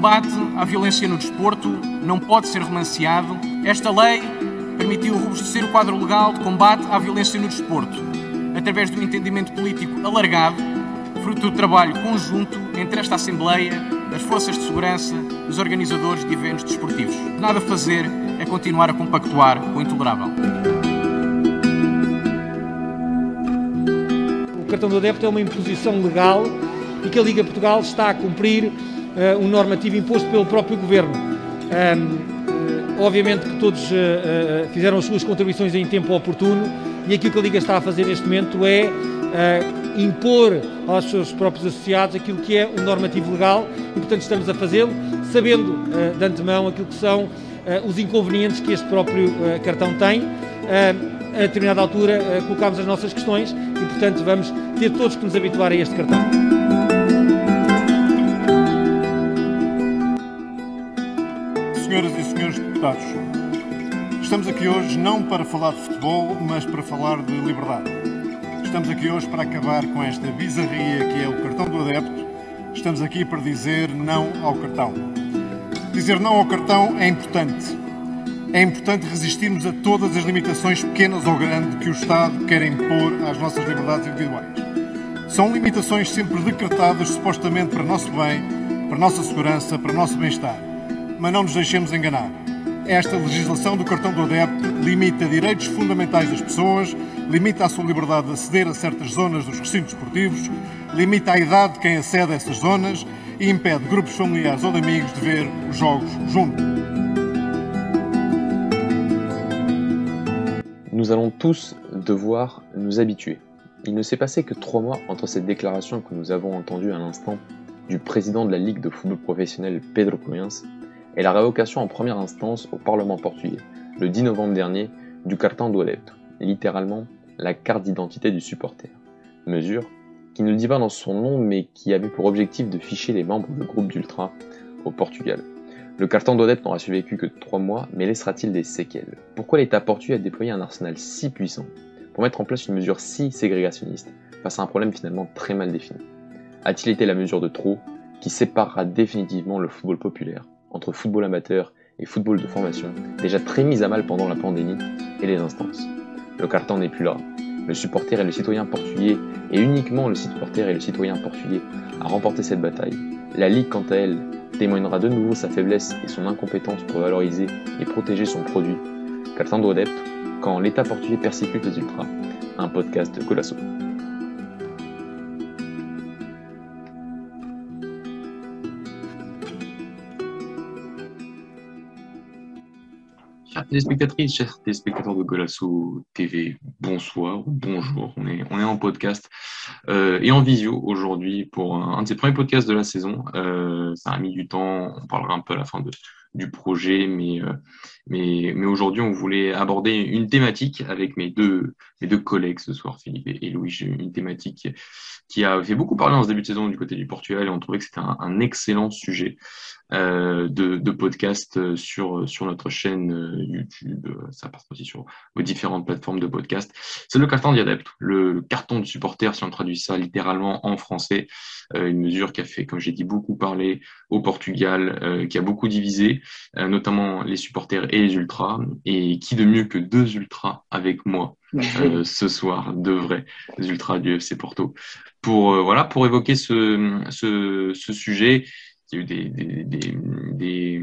combate à violência no desporto não pode ser romanceado. Esta lei permitiu robustecer o quadro legal de combate à violência no desporto, através de um entendimento político alargado, fruto do trabalho conjunto entre esta Assembleia, as forças de segurança os organizadores de eventos desportivos. Nada a fazer é continuar a compactuar com o intolerável. O cartão do adepto é uma imposição legal e que a Liga Portugal está a cumprir um normativo imposto pelo próprio Governo. Um, Obviamente que todos uh, fizeram as suas contribuições em tempo oportuno e aquilo que a Liga está a fazer neste momento é impor aos seus próprios associados aquilo que é o normativo legal e, portanto, estamos a fazê-lo sabendo de antemão aquilo que são os inconvenientes que este próprio cartão tem. a determinada altura colocámos as nossas questões e, portanto, vamos ter todos que nos habituar a este cartão. Senhoras e senhores deputados, estamos aqui hoje não para falar de futebol, mas para falar de liberdade. Estamos aqui hoje para acabar com esta bizarria que é o cartão do adepto. Estamos aqui para dizer não ao cartão. Dizer não ao cartão é importante. É importante resistirmos a todas as limitações, pequenas ou grandes, que o Estado quer impor às nossas liberdades individuais. São limitações sempre decretadas supostamente para nosso bem, para nossa segurança, para nosso bem-estar mas não nos deixemos enganar. Esta legislação do cartão do adepto limita direitos fundamentais das pessoas, limita a sua liberdade de aceder a certas zonas dos recintos esportivos, limita a idade de quem acede a essas zonas e impede grupos familiares ou de amigos de ver os jogos juntos. Nous allons tous devoir nous habituer. Il ne s'est passé que trois mois entre cette déclaration que nous avons entendue à l'instant du président de la Ligue de football professionnel Pedro Cunhas et la révocation en première instance au Parlement portugais, le 10 novembre dernier, du cartão do littéralement la carte d'identité du supporter. Mesure qui ne dit pas dans son nom mais qui avait pour objectif de ficher les membres du groupe d'Ultra au Portugal. Le carton d'Odette n'aura survécu que trois mois, mais laissera-t-il des séquelles? Pourquoi l'État portugais a déployé un arsenal si puissant pour mettre en place une mesure si ségrégationniste face à un problème finalement très mal défini? A-t-il été la mesure de trop qui séparera définitivement le football populaire entre football amateur et football de formation, déjà très mis à mal pendant la pandémie, et les instances. Le carton n'est plus là. Le supporter et le citoyen portugais, et uniquement le supporter et le citoyen portugais, a remporté cette bataille. La Ligue, quant à elle, témoignera de nouveau sa faiblesse et son incompétence pour valoriser et protéger son produit. Carton adepte, quand l'État portugais persécute les ultras. Un podcast de Colasso. Téléspectatrices, chers téléspectateurs de Golasso TV, bonsoir ou bonjour. On est, on est en podcast euh, et en visio aujourd'hui pour un, de ces premiers podcasts de la saison. Euh, ça a mis du temps, on parlera un peu à la fin du projet, mais, euh, mais, mais aujourd'hui, on voulait aborder une thématique avec mes deux, mes deux collègues ce soir, Philippe et, Louis, une thématique qui a fait beaucoup parler en ce début de saison du côté du Portugal et on trouvait que c'était un excellent sujet. Euh, de, de podcasts sur, sur notre chaîne euh, YouTube. Ça passe aussi sur vos différentes plateformes de podcasts. C'est le carton d'Iadept, le, carton de supporter, si on traduit ça littéralement en français. Euh, une mesure qui a fait, comme j'ai dit, beaucoup parler au Portugal, qui a beaucoup divisé, notamment les supporters et les ultras. Et qui de mieux que deux ultras avec moi euh, ce soir, deux vrais ultras du FC Porto, pour euh, voilà pour évoquer ce, ce, ce sujet il y a eu des, des, des,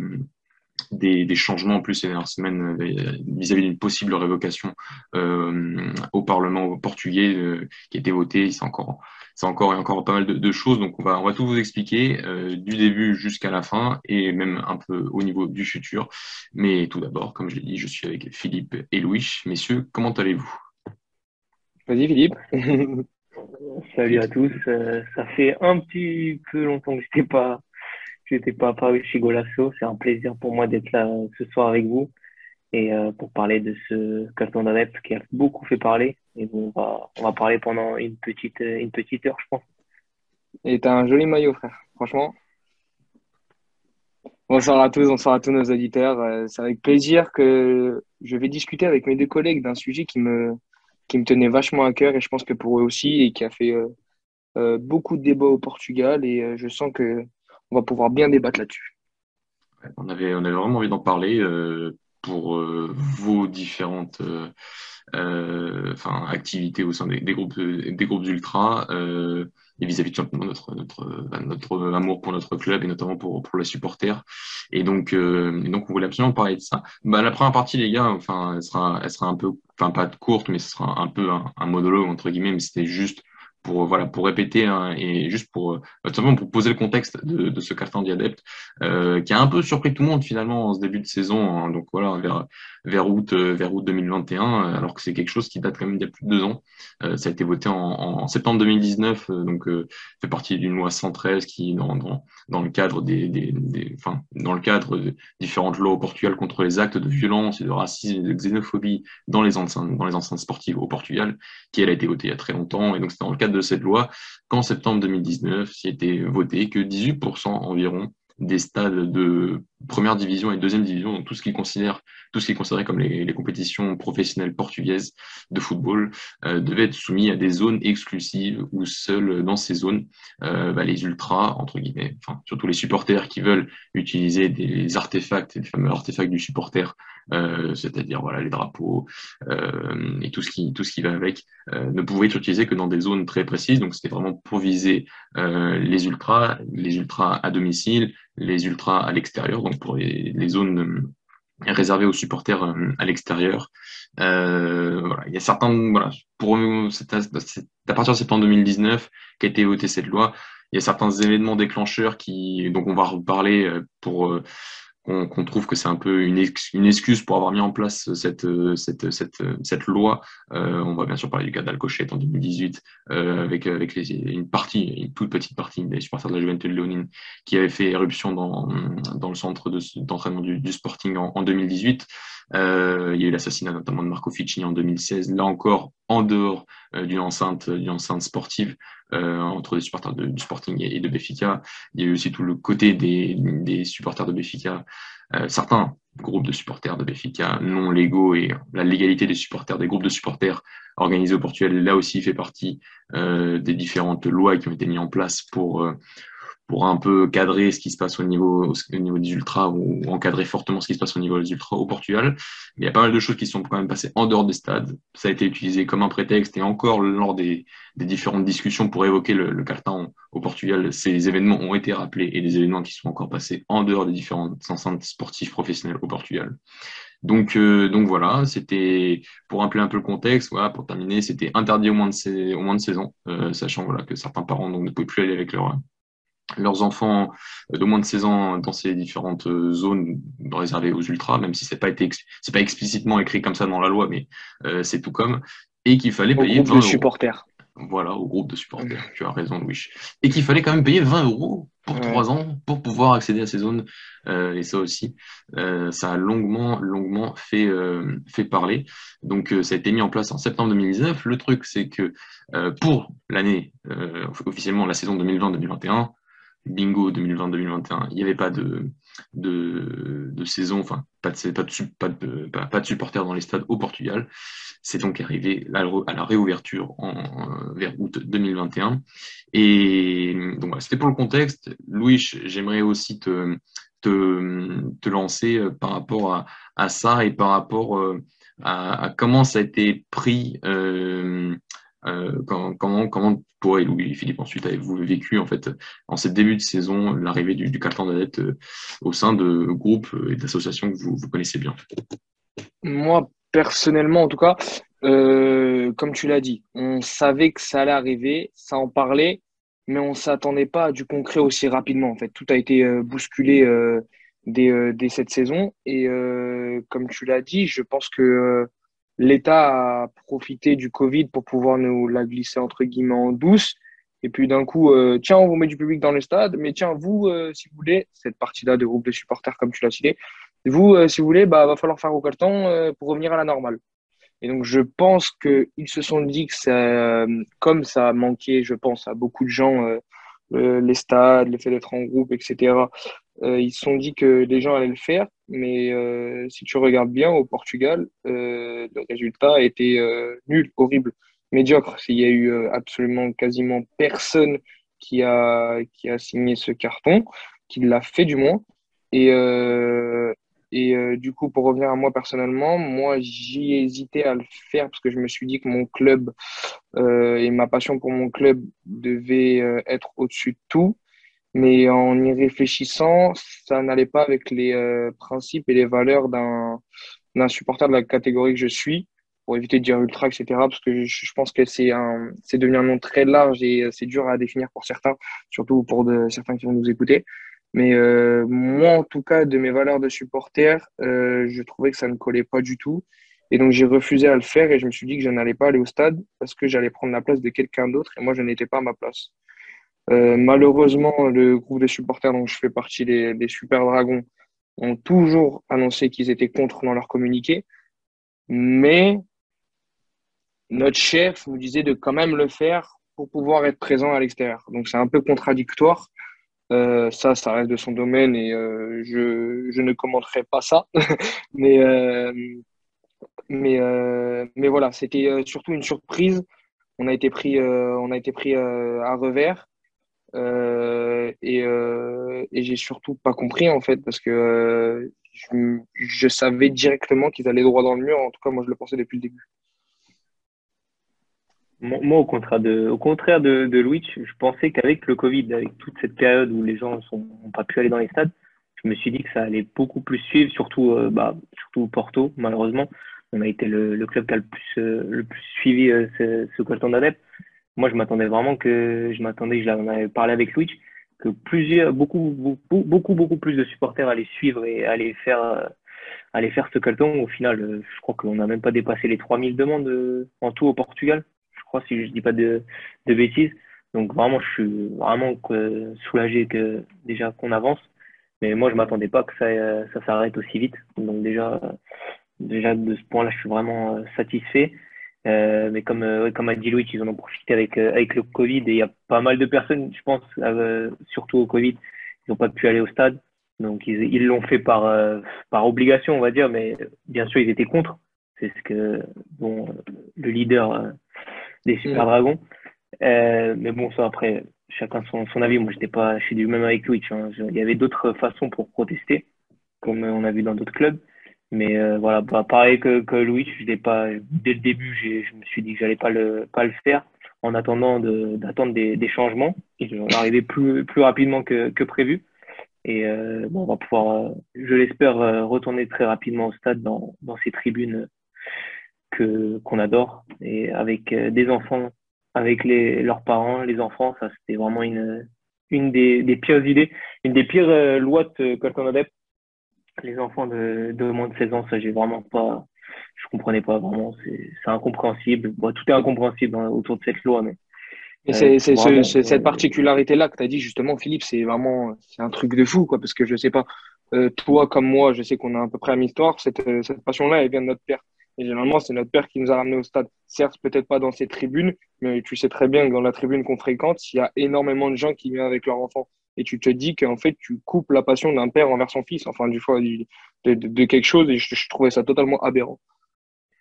des, des changements en plus ces dernières semaines euh, vis-à-vis d'une possible révocation euh, au Parlement portugais euh, qui a été voté. C'est encore, c'est encore et encore pas mal de, de, choses. Donc on va, on va tout vous expliquer euh, du début jusqu'à la fin et même un peu au niveau du futur. Mais tout d'abord, comme je l'ai dit, je suis avec Philippe et Louis. Messieurs, comment allez-vous? Vas-y Philippe. Salut à tous. Euh, ça fait un petit peu longtemps que je n'étais pas pas apparu chez Golasso. C'est un plaisir pour moi d'être là ce soir avec vous et euh, pour parler de ce carton d'adepte qui a beaucoup fait parler. Et on va, on va parler pendant une petite, une petite heure, je pense. Et tu as un joli maillot, frère. Franchement. Bonsoir à tous, bonsoir à tous nos auditeurs. Euh, c'est avec plaisir que je vais discuter avec mes deux collègues d'un sujet qui me, qui me tenait vachement à cœur et je pense que pour eux aussi et qui a fait euh, beaucoup de débats au Portugal. Et je sens que on va pouvoir bien débattre là-dessus. on, avait, on avait vraiment envie d'en parler pour vos différentes enfin, activités au sein des, groupes, des groupes ultra et vis-à-vis de notre, notre, bah, notre amour pour notre club et notamment pour, pour les supporters. Et donc, euh, donc, on voulait absolument parler de ça. Bah, la première partie, les gars, enfin, elle sera, sera un peu, enfin, pas courte, mais ce sera un peu un, un monologue, entre guillemets, mais c'était juste pour voilà pour répéter hein, et juste pour euh, simplement pour poser le contexte de, de ce carton d'adepte euh, qui a un peu surpris tout le monde finalement en ce début de saison hein. donc voilà vers vers août euh, vers août 2021 alors que c'est quelque chose qui date quand même d'il y a plus de deux ans. Euh, ça a été voté en, en septembre 2019 donc fait partie d'une loi 113 qui dans, dans, dans le cadre des, des, des enfin dans le cadre de différentes lois au Portugal contre les actes de violence et de racisme et de xénophobie dans les enceintes dans les enceintes sportives au Portugal qui elle a été votée il y a très longtemps. Et donc c'est dans le cadre de cette loi qu'en septembre 2019, il a été voté que 18% environ des stades de première division et deuxième division, tout ce qui considère tout ce qui est considéré comme les, compétitions professionnelles portugaises de football, euh, devait être soumis à des zones exclusives où seuls dans ces zones, euh, bah, les ultras entre guillemets, enfin surtout les supporters qui veulent utiliser des artefacts, des fameux artefacts du supporter c'est-à-dire voilà les drapeaux euh, et tout ce qui tout ce qui va avec, euh, ne pouvaient être utilisés que dans des zones très précises. Donc c'était vraiment pour viser les ultras, les ultras à domicile, les ultras à l'extérieur, donc pour les, zones réservées aux supporters à l'extérieur. voilà, il y a certains, voilà, pour c'est à, à, partir de septembre 2019 qu'a été votée cette loi. Il y a certains événements déclencheurs qui, donc on va reparler pour qu'on trouve que c'est un peu une, une, excuse pour avoir mis en place cette, cette, cette, cette loi. Euh, on va bien sûr parler du cas d'Alcochette en 2018, euh, avec, avec les, une partie, une toute petite partie des supporters de la Juventus de Léonine qui avait fait éruption dans, dans le centre d'entraînement du, Sporting en 2018. Euh, il y a eu l'assassinat notamment de Marco Ficini en 2016, là encore en dehors euh, d'une enceinte, d'une enceinte sportive euh, entre les supporters de, du Sporting et, de Béfica. Il y a eu aussi tout le côté des, des supporters de Béfica, euh, certains groupes de supporters de Béfica non légaux et la légalité des supporters, des groupes de supporters organisés au Portugal, là aussi fait partie euh, des différentes lois qui ont été mises en place pour pour un peu cadrer ce qui se passe au niveau, au niveau des ultras ou encadrer fortement ce qui se passe au niveau des ultras au Portugal. Il y a pas mal de choses qui sont quand même passées en dehors des stades. Ça a été utilisé comme un prétexte et encore lors des, des différentes discussions pour évoquer le, le carton au Portugal, ces événements ont été rappelés et des événements qui sont encore passés en dehors des différentes enceintes sportives professionnelles au Portugal. Donc, euh, donc voilà, c'était pour rappeler un peu le contexte. Voilà, pour terminer, c'était interdit au moins de, au moins de 16 ans, euh, sachant voilà que certains parents donc, ne pouvaient plus aller avec leur leurs enfants de moins de 16 ans dans ces différentes euh, zones réservées aux ultras, même si c'est pas été c'est pas explicitement écrit comme ça dans la loi, mais euh, c'est tout comme, et qu'il fallait payer 20 de supporters. Voilà, au groupe de supporters. Tu as raison, Louis. Et qu'il fallait quand même payer 20 euros pour trois ans pour pouvoir accéder à ces zones. Euh, et ça aussi, euh, ça a longuement, longuement fait, euh, fait parler. Donc, euh, ça a été mis en place en septembre 2019. Le truc, c'est que euh, pour l'année, officiellement la saison 2020-2021, bingo 2020-2021, il n'y avait pas de, de, saison, enfin, pas de, pas, de, pas, de, pas, de supporters dans les stades au Portugal. C'est donc arrivé à la réouverture en, vers août 2021. Et donc, voilà, c'était pour le contexte. Louis, j'aimerais aussi te, te, te, lancer euh, par rapport à, à, ça et par rapport euh, à, comment ça a été pris. Euh, euh, comment, comment pour Louis Philippe ensuite avez-vous vécu en fait en cette début de saison l'arrivée du, carton d'adepte euh, au sein de groupes et d'associations que vous, vous, connaissez bien Moi personnellement en tout cas, euh, comme tu l'as dit, on savait que ça allait arriver, ça en parlait, mais on s'attendait pas à du concret aussi rapidement. En fait, tout a été euh, bousculé euh, dès, cette saison et comme tu l'as dit, je pense que l'État a profité du Covid pour pouvoir nous la glisser entre guillemets en douce. Et puis d'un coup, euh, tiens, on vous met du public dans le stade, mais tiens, vous, euh, si vous voulez, cette partie-là de groupe de supporters, comme tu l'as cité, vous, euh, si vous voulez, bah, va falloir faire au carton pour revenir à la normale. Et donc, je pense qu'ils se sont dit que ça, comme ça a manqué, je pense, à beaucoup de gens, les stades, le fait d'être en groupe, etc., euh, ils se sont dit que les gens allaient le faire, mais euh, si tu regardes bien au Portugal, euh, le résultat a été nul, horrible, médiocre. Il y a eu absolument quasiment personne qui a, signé ce carton, qui l'a fait du moins. Et, euh, et euh, du coup, pour revenir à moi personnellement, moi, j'y ai hésité à le faire parce que je me suis dit que mon club euh, et ma passion pour mon club devait euh, être au-dessus de tout. Mais en y réfléchissant, ça n'allait pas avec les euh, principes et les valeurs d'un supporter de la catégorie que je suis, pour éviter de dire ultra, etc. Parce que je, pense que c'est devenu un nom très large et euh, c'est dur à définir pour certains, surtout pour certains qui vont nous écouter. Mais euh, moi, en tout cas, de mes valeurs de supporter, je trouvais que ça ne collait pas du tout. Et donc, j'ai refusé à le faire et je me suis dit que je n'allais pas aller au stade parce que j'allais prendre la place de quelqu'un d'autre et moi, je n'étais pas à ma place. Euh, malheureusement, le groupe de supporters dont je fais partie, les, Super Dragons, ont toujours annoncé qu'ils étaient contre dans leur communiqué. Mais notre chef nous disait de quand même le faire pour pouvoir être présent à l'extérieur. Donc, c'est un peu contradictoire. Euh, ça, ça reste de son domaine et euh, je, ne commenterai pas ça. mais, mais, mais voilà, c'était surtout une surprise. On a été pris, on a été pris à revers. Et et j'ai surtout pas compris en fait parce que je, je savais directement qu'ils allaient droit dans le mur. En tout cas, moi, je le pensais depuis le début. Moi, au contraire de, au contraire de, de Louis, je pensais qu'avec le Covid, avec toute cette période où les gens n'ont pas pu aller dans les stades, je me suis dit que ça allait beaucoup plus suivre, surtout, euh, bah, surtout Porto, malheureusement. On a été le, club qui a le plus, euh, le plus suivi euh, ce, ce colton d'adeptes. Moi, je m'attendais vraiment que, je m'attendais, je l'en avais parlé avec Louis, que plusieurs, beaucoup, beaucoup, beaucoup, beaucoup plus de supporters allaient suivre et allaient faire, euh, allaient faire ce colton. Au final, euh, je crois qu'on n'a même pas dépassé les 3000 demandes euh, en tout au Portugal crois, si je dis pas de, de bêtises. Donc vraiment, je suis vraiment soulagé que déjà qu'on avance. Mais moi, je m'attendais pas que ça, ça s'arrête aussi vite. Donc déjà, déjà de ce point-là, je suis vraiment satisfait. Euh, mais comme, euh, comme a dit Louis, ils en ont profité avec, avec le Covid et il y a pas mal de personnes, je pense, surtout au Covid, ils n'ont pas pu aller au stade. Donc ils l'ont fait par, par obligation, on va dire, mais bien sûr, ils étaient contre. C'est ce que bon, le leader des Super. Dragons. Euh, mais bon, ça après, chacun son, son avis. Moi, j'étais pas, je suis du même avec. Hein. Il y avait d'autres façons pour protester, comme on a vu dans d'autres clubs. Mais euh, voilà, bah, pareil que, que Louis, je l'ai pas, dès le début, je me suis dit que j'allais pas le, pas le faire en attendant d'attendre des, des, changements. Ils vont arriver plus, plus rapidement que, que prévu. Et euh, bon, on va pouvoir, euh, je l'espère, euh, retourner très rapidement au stade dans, dans ces tribunes que qu'on adore et avec euh, des enfants, avec les leurs parents, les enfants, ça c'était vraiment une une des, des pires idées, une des pires lois de Colton Adepte. Les enfants de, de moins de 16 ans, ça j'ai vraiment pas, je comprenais pas vraiment, c'est incompréhensible. Bon, tout est incompréhensible hein, autour de cette loi, mais et c'est c'est ce, cette particularité-là que tu as dit justement, Philippe, c'est vraiment c'est un truc de fou, quoi, parce que je sais pas, euh, toi comme moi, je sais qu'on a à peu près la même histoire. Cette, cette passion-là, elle vient de notre père. Et généralement, c'est notre père qui nous a ramenés au stade. Certes, peut-être pas dans ces tribunes, mais tu sais très bien que dans la tribune qu'on fréquente, il y a énormément de gens qui viennent avec leurs enfants. Et tu te dis qu'en fait, tu coupes la passion d'un père envers son fils, enfin, du fois, de, de, de quelque chose, et je, je, trouvais ça totalement aberrant.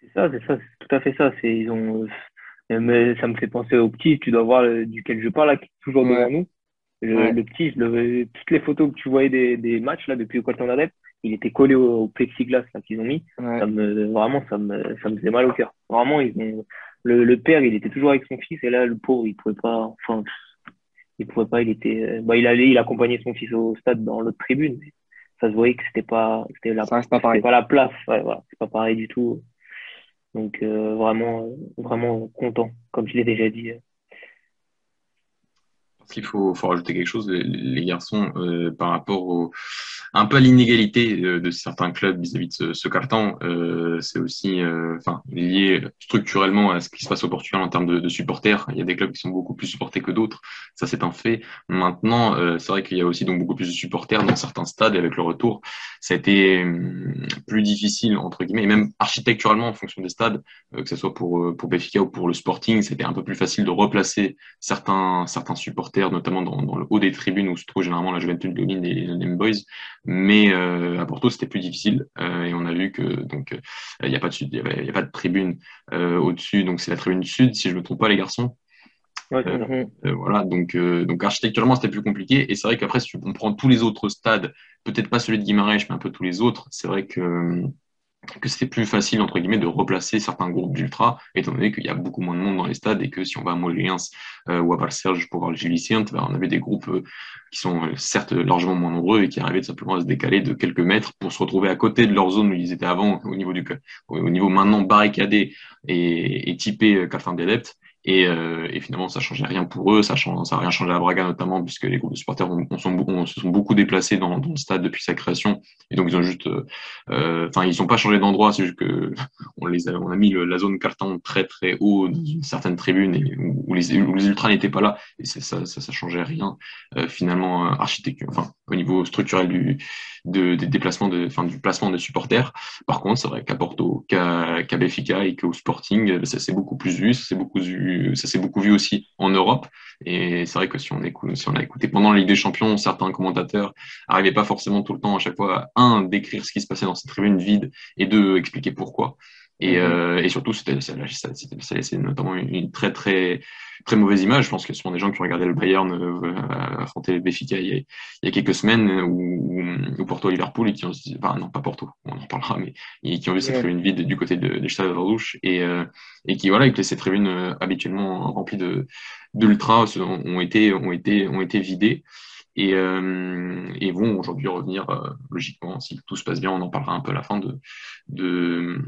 C'est ça, c'est ça, c'est tout à fait ça. C'est, ils ont, mais ça me fait penser au petit, tu dois voir duquel je parle, là, qui est toujours ouais. devant nous. Le, ouais. le petit, le, toutes les photos que tu voyais des, des matchs, là, depuis quand on adepte, il était collé au, au plexiglas qu'ils ont mis. Ouais. Ça me, vraiment, ça me, ça me faisait mal au cœur. Vraiment, ils ont, le, le, père, il était toujours avec son fils et là, le pauvre, il pouvait pas, enfin, il pouvait pas, il était, bah, il allait, il accompagnait son fils au stade dans l'autre tribune. Mais ça se voyait que c'était pas, c'était la, pas, pareil. pas la place. Ouais, voilà, c'est pas pareil du tout. Donc, euh, vraiment, vraiment content, comme je l'ai déjà dit. Parce qu'il faut, faut rajouter quelque chose, les, garçons, euh, par rapport au, un peu à l'inégalité de, de, certains clubs vis-à-vis -vis de ce, carton. Euh, c'est aussi euh, lié structurellement à ce qui se passe au Portugal en termes de, supporters. Il y a des clubs qui sont beaucoup plus supportés que d'autres. Ça, c'est un fait. Maintenant, euh, c'est vrai qu'il y a aussi donc beaucoup plus de supporters dans certains stades et avec le retour, ça a été hum, plus difficile, entre guillemets, et même architecturalement en fonction des stades, euh, que ce soit pour, pour Béfica ou pour le Sporting, c'était un peu plus facile de replacer certains, certains supporters, notamment dans, dans le haut des tribunes où se trouve généralement la Juventus de Lille et les Boys mais euh, à Porto, c'était plus difficile. Euh, et on a vu que donc euh, il n'y a pas de sud, il y, a pas de tribune au-dessus, donc c'est la tribune sud, si je me trompe pas, les garçons. voilà, donc, donc architecturalement c'était plus compliqué. Et c'est vrai qu'après, si on prend tous les autres stades, peut-être pas celui de Guimarães, mais un peu tous les autres, c'est vrai que que c'était plus facile entre guillemets de replacer certains groupes d'ultra étant donné qu'il y a beaucoup moins de monde dans les stades et que si on va à Moléens euh, ou à Valserge pour voir le Gélicien, ben, on avait des groupes euh, qui sont euh, certes largement moins nombreux et qui arrivaient simplement à se décaler de quelques mètres pour se retrouver à côté de leur zone où ils étaient avant au niveau du au niveau maintenant barricadé et, et typé Calfin d'adeptes et, euh, et, finalement, ça changeait rien pour eux. Ça n'a ça rien changé à Braga, notamment, puisque les groupes de supporters ont, sont, se sont beaucoup déplacés dans, dans, le stade depuis sa création. Et donc, ils ont juste. Euh, euh, enfin, ils n'ont pas changé d'endroit. C'est juste que on, les a, on a mis la zone carton très, très haut dans une certaine tribune où, les, où les ultras n'étaient pas là. Et ça, ça, ça changeait rien, finalement, architecture. Enfin, au niveau structurel du, de, des déplacements, de, enfin, du placement des supporters. Par contre, c'est vrai qu'à Porto, qu'à qu Benfica et qu'au Sporting, ça s'est beaucoup plus vu. Ça s'est beaucoup beaucoup vu aussi en Europe. Et c'est vrai que si on, écoute, si on a écouté pendant la Ligue des Champions, certains commentateurs n'arrivaient pas forcément tout le temps à chaque fois, un, décrire ce qui se passait dans ces tribunes vides et deux, expliquer pourquoi. Et, mhm. euh, et surtout, c'était, notamment une, très, très, très mauvaise image. Je pense que ce sont des gens qui ont regardé le Bayern euh, affronter le Béfica il y, a, il y a quelques semaines ou, ou Porto-Liverpool et qui ont dit, enfin, non, pas Porto, on en parlera, mais qui ont vu cette tribune vide du côté de, de et, euh, et qui, voilà, que ces tribunes habituellement remplies de, d'ultras ont été, ont été, ont été vidées et, euh, et vont aujourd'hui revenir euh, logiquement si tout se passe bien on en parlera un peu à la fin de, de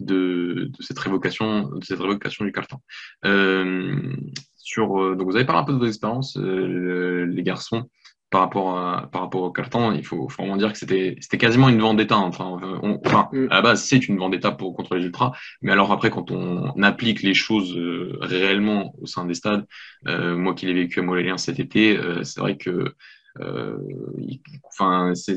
de, de, cette révocation, de cette révocation du carton. Euh, sur, euh, donc vous avez parlé un peu de vos expériences, euh, les garçons, par rapport, à, par rapport au carton. Il faut, faut vraiment dire que c'était, c'était quasiment une vendetta. Enfin, on, enfin, mm. à la base, c'est une vendetta pour, contre les ultras. Mais alors après, quand on applique les choses euh, réellement au sein des stades, moi qui l'ai vécu à Molélien cet été, c'est vrai que enfin, c'est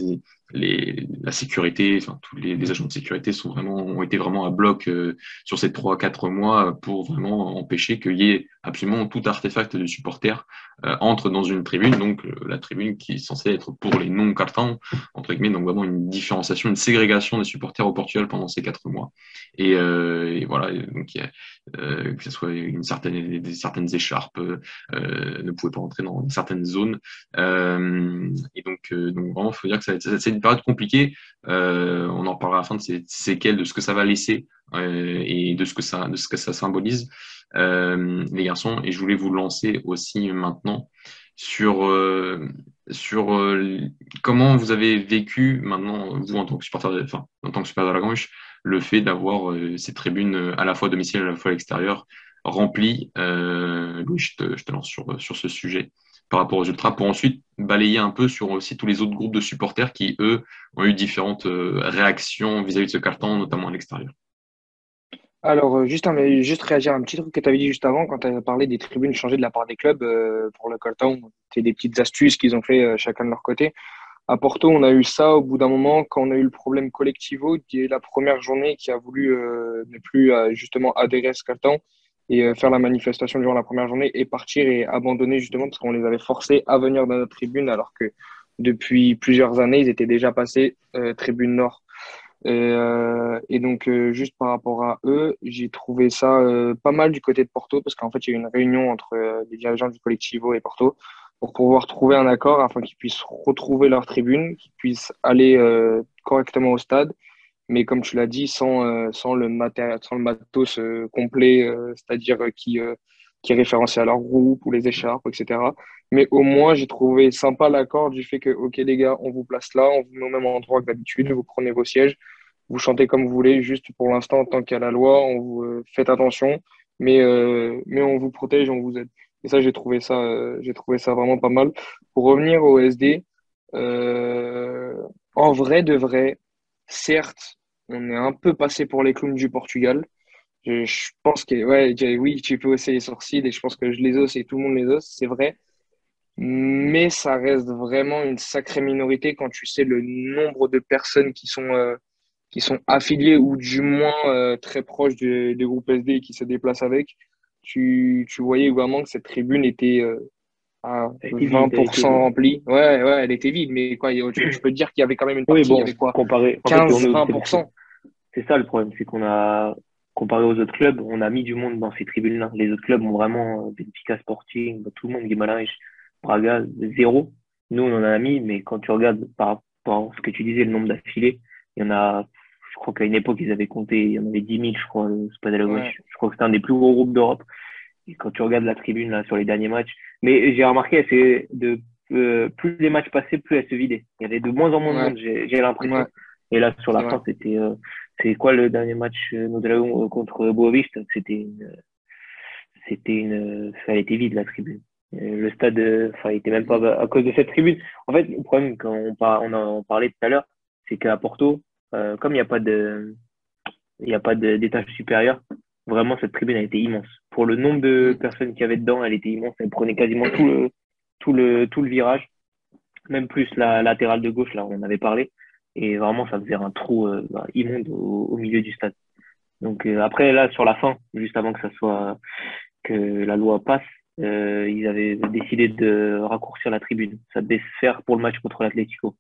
les, la sécurité, enfin, tous les, agents de sécurité sont vraiment, ont été vraiment à bloc euh, sur ces trois, quatre mois pour vraiment empêcher qu'il y ait absolument tout artefact du supporter euh, entre dans une tribune, donc euh, la tribune qui est censée être pour les non-cartons, entre guillemets, donc vraiment une différenciation, une ségrégation des supporters au Portugal pendant ces quatre mois. Et, euh, et voilà, donc y a, que ce soit une certaine, des, certaines écharpes ne pouvaient pas entrer dans certaines zones. et donc, donc vraiment, il faut dire que c'est une période compliquée. on en parlera à la fin de ces séquelles, de ce que ça va laisser et de ce que ça, de ce que ça symbolise euh, les garçons, et je voulais vous lancer aussi maintenant sur, euh, euh, comment vous avez vécu maintenant, vous en tant que supporter, de, supporter de la Grange, le fait d'avoir euh, ces tribunes à la fois domicile et à la fois à l'extérieur remplies. Louis, je te, je lance sur ce sujet par rapport aux Ultras, pour ensuite balayer un peu sur aussi tous les autres groupes de supporters qui, eux, ont eu différentes réactions vis-à-vis -vis de ce carton, notamment à l'extérieur. Alors, euh, juste, juste réagir à un petit truc que tu avais dit juste avant, quand tu as parlé des tribunes changées de la part des clubs euh, pour le Coltown. C'est des petites astuces qu'ils ont fait euh, chacun de leur côté. À Porto, on a eu ça au bout d'un moment, quand on a eu le problème collectivo, qui est la première journée qui a voulu ne plus justement adhérer à ce Coltown et faire la manifestation durant la première journée et partir et abandonner justement parce qu'on les avait forcés à venir dans notre tribune alors que depuis plusieurs années, ils étaient déjà passés tribune nord. Et, euh, et donc, euh, juste par rapport à eux, j'ai trouvé ça euh, pas mal du côté de Porto, parce qu'en fait, il y a eu une réunion entre euh, les dirigeants du Collectivo et Porto pour pouvoir trouver un accord afin qu'ils puissent retrouver leur tribune, qu'ils puissent aller correctement au stade, mais comme tu l'as dit, sans, sans, le matériel, sans le matos complet, c'est-à-dire qui, qui est référencé à leur groupe ou les écharpes, etc. Mais au moins, j'ai trouvé sympa l'accord du fait que, OK, les gars, on vous place là, on vous met au même endroit que d'habitude, vous prenez vos sièges, vous chantez comme vous voulez, juste pour l'instant, tant qu'il y a la loi, on vous euh, faites attention, mais, euh, mais on vous protège, on vous aide. Et ça, j'ai trouvé euh, j'ai trouvé ça vraiment pas mal. Pour revenir au SD, en vrai de vrai, certes, on est un peu passé pour les clowns du Portugal. Je, je pense que, ouais, oui, tu peux hausser les sourcils et je pense que je les ose et tout le monde les ose, c'est vrai mais ça reste vraiment une sacrée minorité quand tu sais le nombre de personnes qui sont, euh, qui sont affiliées ou du moins euh, très proches du, groupe SD et qui se déplacent avec. Tu, tu voyais vraiment que cette tribune était euh, à 20% remplie. Ouais, ouais, elle était vide, mais quoi, je, peux te dire qu'il y avait quand même une partie, oui, bon, quoi, comparé, 15-20%. C'est ça le problème, c'est qu'on a comparé aux autres clubs, on a mis du monde dans ces tribunes-là. Les autres clubs ont vraiment euh, Benfica Sporting, tout le monde, Guimarães, Braga, zéro. Nous, on en a mis, mais quand tu regardes par rapport à ce que tu disais, le nombre d'affilés, il y en a, je crois qu'à une époque, ils avaient compté, il y en avait 10 000, je crois, le Stade de la Gauche. Je crois que c'était un des plus gros groupes d'Europe. Et quand tu regardes la tribune là sur les derniers matchs, mais j'ai remarqué, c'est de euh, plus les matchs passaient, plus elle se vidait. Il y avait de moins en moins de monde, j'ai l'impression. Et là, sur la fin, c'était euh, c'est quoi le dernier match euh, euh contre Boavista C'était une, c'était une, ça a été vide la tribune. Le stade, enfin, il était même pas à cause de cette tribune. En fait, le problème quand on, par, en parlait tout à l'heure, c'est qu'à Porto, comme il n'y a pas de, il n'y a pas d'étage supérieur, vraiment cette tribune a été immense. Pour le nombre de personnes qui avaient dedans, elle était immense. Elle prenait quasiment tout le, tout le, tout le virage, même plus la latérale de gauche, là, on en avait parlé. Et vraiment, ça faisait un trou euh, bah, immonde au, milieu du stade. Donc euh, après, là, sur la fin, juste avant que ça soit que la loi passe, euh, ils avaient décidé de raccourcir la tribune. Ça devait se faire pour le match contre l'Atlético.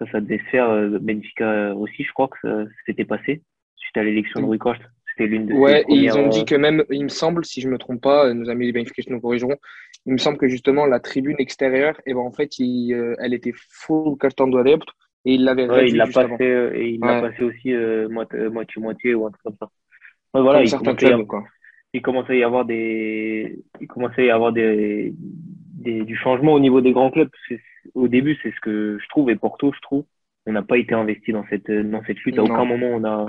Ça, ça devait se faire Benfica aussi, je crois que ça s'était passé suite à l'élection de Rui Costa. C'était l'une de Ouais, et ils ont dit que même, il me semble, si je me trompe pas, nos amis des Benfica nous corrigeront, il me semble que justement la tribune extérieure, et eh ben en fait, il, elle était full carton de et il l'avait ouais, il l'a passé, euh, et il l'a passé aussi euh, euh, moitié-moitié ou un truc comme ça. Ouais, voilà, il commençait, clubs, quoi. il commençait à y avoir des, il commençait à y avoir des, des, du changement au niveau des grands clubs. Au début, c'est ce que je trouve, et Porto, je trouve, on n'a pas été investi dans cette, dans cette lutte. À aucun moment, on a,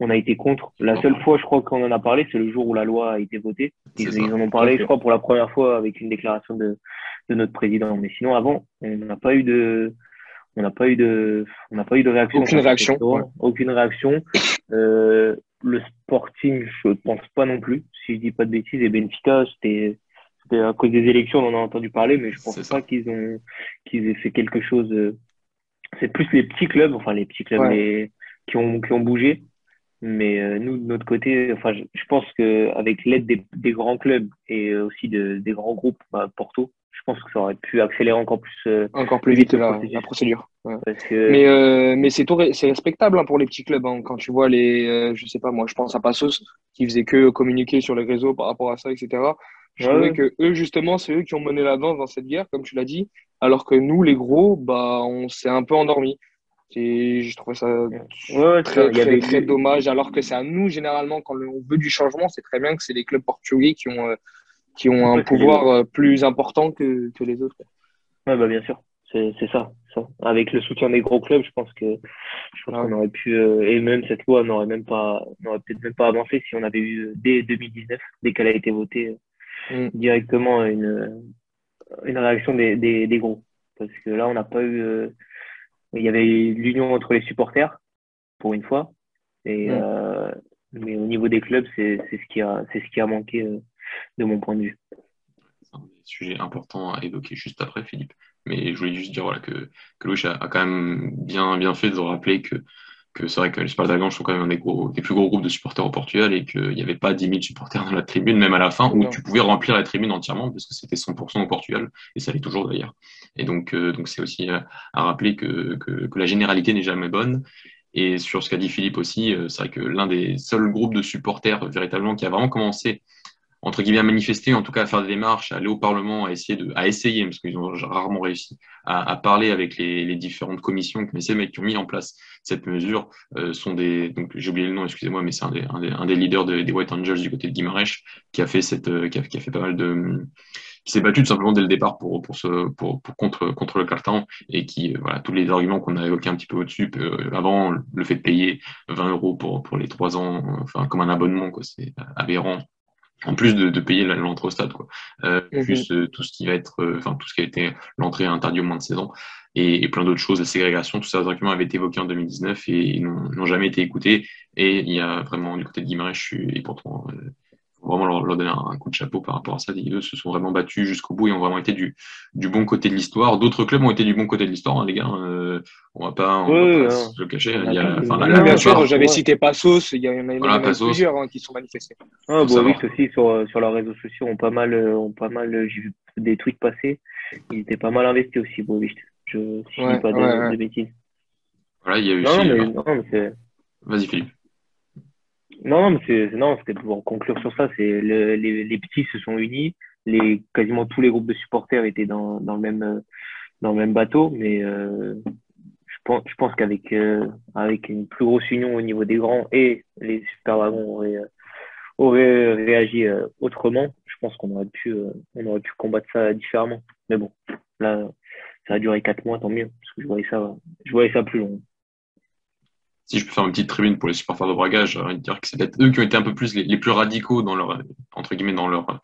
on a été contre. La seule fois, je crois qu'on en a parlé, c'est le jour où la loi a été votée. Ils, ils, en ont parlé, je crois, pour la première fois avec une déclaration de, de notre président. Mais sinon, avant, on n'a pas eu de, on n'a pas eu de, on n'a pas eu de réaction. Aucune réaction. Aucune réaction. Euh, le Sporting, je pense pas non plus, si je dis pas de bêtises. Et Benfica, c'était, c'était à cause des élections, on en a entendu parler, mais je pense pas qu'ils ont, qu'ils aient fait quelque chose. Euh, c'est plus les petits clubs, enfin les petits clubs qui ont, qui ont bougé. Mais euh, nous, de notre côté, enfin, je, pense qu'avec l'aide des, des, grands clubs et aussi de, des grands groupes, bah, Porto, je pense que ça aurait pu accélérer encore plus, euh, encore plus vite la, procédure. Mais, euh, mais c'est c'est respectable hein, pour les petits clubs. Hein. quand tu vois les, euh, je sais pas moi, je pense à Passos qui faisait que communiquer sur les réseaux par rapport à ça, etc. Je trouvais que eux justement, c'est eux qui ont mené la danse dans cette guerre, comme tu l'as dit, alors que nous, les gros, bah, on s'est un peu endormis. Et je trouvais ça très, très, très, dommage, alors que c'est à nous, généralement, quand on veut du changement, c'est très bien que c'est les clubs portugais qui ont qui ont un pouvoir euh, plus important que, que les autres. Ouais, bah bien sûr, c'est ça, ça. Avec le soutien des gros clubs, je pense que je pense qu'on aurait pu euh, et même cette loi n'aurait même pas n'aurait peut-être même pas avancé si on avait eu dès 2019, dès qu'elle a été votée mm. directement une une réaction des, des, des gros. Parce que là, on n'a pas eu. Euh, il y avait l'union entre les supporters pour une fois, et mm. mais au niveau des clubs, c'est ce qui a c'est ce qui a manqué de mon point de vue. C'est un sujet important à évoquer juste après, Philippe. Mais je voulais juste dire voilà, que, que Louis a, quand même bien, bien fait de rappeler que, que c'est vrai que les Spartagans sont quand même un des, gros, des plus gros groupes de supporters au Portugal et qu'il n'y avait pas 10 000 supporters dans la tribune, même à la fin, où tu pouvais remplir la tribune entièrement, parce que c'était 100% au Portugal, et ça l'est toujours d'ailleurs. Et donc, euh, donc c'est aussi à, rappeler que, que, que, la généralité n'est jamais bonne. Et sur ce qu'a dit Philippe aussi, euh, c'est vrai que l'un des seuls groupes de supporters véritablement qui a vraiment commencé entre guillemets, à manifester, en tout cas à faire des démarches, à aller au Parlement, à essayer, de, à essayer parce qu'ils ont rarement réussi, à, parler avec les, les, différentes commissions qui, qui ont mis en place. Cette mesure, euh, sont des, donc j'ai oublié le nom, excusez-moi, mais c'est un des, un, des, un des, leaders des White Angels du côté de Guimarães qui a fait cette, euh, qui a, qui a fait pas mal de, qui s'est battu tout simplement dès le départ pour, pour, ce, pour, pour contre, contre le carton et qui, euh, voilà, tous les arguments qu'on a évoqués un petit peu au-dessus, avant, le fait de payer 20 euros pour, pour les trois ans, enfin, comme un abonnement, quoi, c'est aberrant en plus de, de payer l'entrée au stade, quoi. Euh, mhm. Plus euh, tout ce qui va être, euh, enfin tout ce qui a été l'entrée interdite au moins de 16 ans et, et, plein d'autres choses, la ségrégation, tout ça, les arguments avaient été évoqués en 2019 et n'ont jamais été écoutés. Et il y a vraiment du côté de Guimarães, je suis, et pourtant, euh, vraiment leur, leur donner un, coup de chapeau par rapport à ça. Ils se sont vraiment battus jusqu'au bout et ont vraiment été du, du bon côté de l'histoire. D'autres clubs ont été du bon côté de l'histoire, hein, les gars. Euh, on va pas, on va pas se le cacher. Il y a, enfin, bien sûr, j'avais cité Passos, il y en a, voilà, plusieurs hein, qui sont manifestés. Ah, bon, oui, aussi sur, sur leurs réseaux sociaux ont pas mal, ont pas mal, j'ai vu des tweets passer. Ils étaient pas mal investis aussi, Boavist. Je, si je dis pas de, de, bêtises. Voilà, il y a eu non, aussi, mais, euh, non, mais Vas-y, Philippe. Non, mais c'est, non, c'était pour conclure sur ça. C'est les, les, petits se sont unis. Les, quasiment tous les groupes de supporters étaient dans, dans le même, dans le même bateau. Mais euh, je pense, je pense qu'avec euh, avec une plus grosse union au niveau des grands et les super wagons auraient, auraient réagi autrement. Je pense qu'on aurait pu, on aurait pu combattre ça différemment. Mais bon, là, ça a duré quatre mois, tant mieux, parce que je voyais ça, je voyais ça plus long si je peux faire une petite tribune pour les supporters de Braga, de dire que c'est peut-être eux qui ont été un peu plus les, plus radicaux dans leur, entre guillemets, dans leur,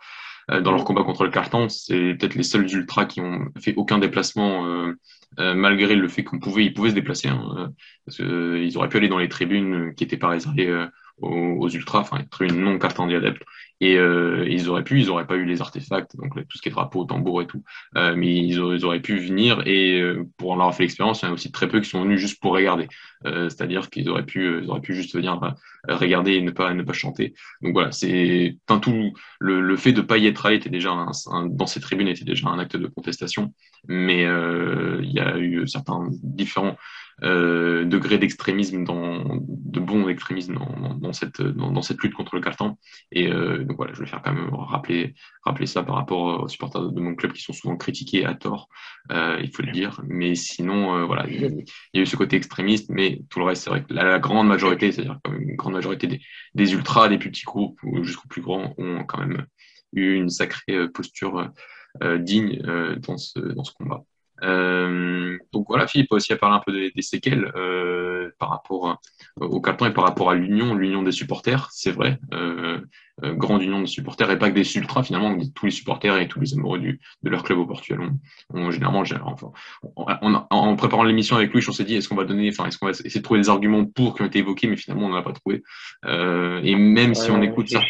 euh, dans leur combat contre le carton. C'est peut-être les seuls ultras qui ont fait aucun déplacement, euh, euh, malgré le fait qu'on pouvait, ils pouvaient se déplacer, hein, parce qu'ils auraient pu aller dans les tribunes qui n'étaient pas réservées aux, ultras, enfin, les tribunes non cartandis adeptes. Et euh, ils auraient pu, ils n'auraient pas eu les artefacts, donc tout ce qui est drapeau, tambour et tout, euh, mais ils auraient, pu venir et euh, pour en avoir fait l'expérience, il y en a aussi très peu qui sont venus juste pour regarder. C'est-à-dire qu'ils auraient pu, ils auraient pu juste venir regarder et ne pas, ne pas chanter. Donc voilà, c'est tout le, le, fait de pas y être allé était déjà dans ces tribunes était déjà un acte de contestation, mais il y a eu certains différents euh, degré d'extrémisme, dans, de bon extrémisme dans, dans, cette, dans, cette lutte contre le carton. Et euh, donc voilà, je vais faire quand même rappeler, rappeler ça par rapport aux supporters de mon club qui sont souvent critiqués à tort, euh, il faut le dire. Mais sinon, euh, voilà, il y, a eu ce côté extrémiste, mais tout le reste, c'est vrai que la, grande majorité, c'est-à-dire une grande majorité des, des ultras, des petits groupes jusqu'aux plus grands, ont quand même eu une sacrée posture digne dans, ce, dans ce combat. Euh, donc voilà, Philippe a aussi à parler un peu des, séquelles euh, par rapport au carton et par rapport à l'union, l'union des supporters, c'est vrai, euh, grande union de supporters et pas que des ultras finalement, tous les supporters et tous les amoureux du, de leur club au Portugal ont, généralement, enfin, en préparant l'émission avec Louis, on s'est dit est-ce qu'on va donner, enfin est-ce qu'on va essayer de trouver des arguments pour qui ont été évoqués, mais finalement on n'en a pas trouvé. et même si on écoute ça.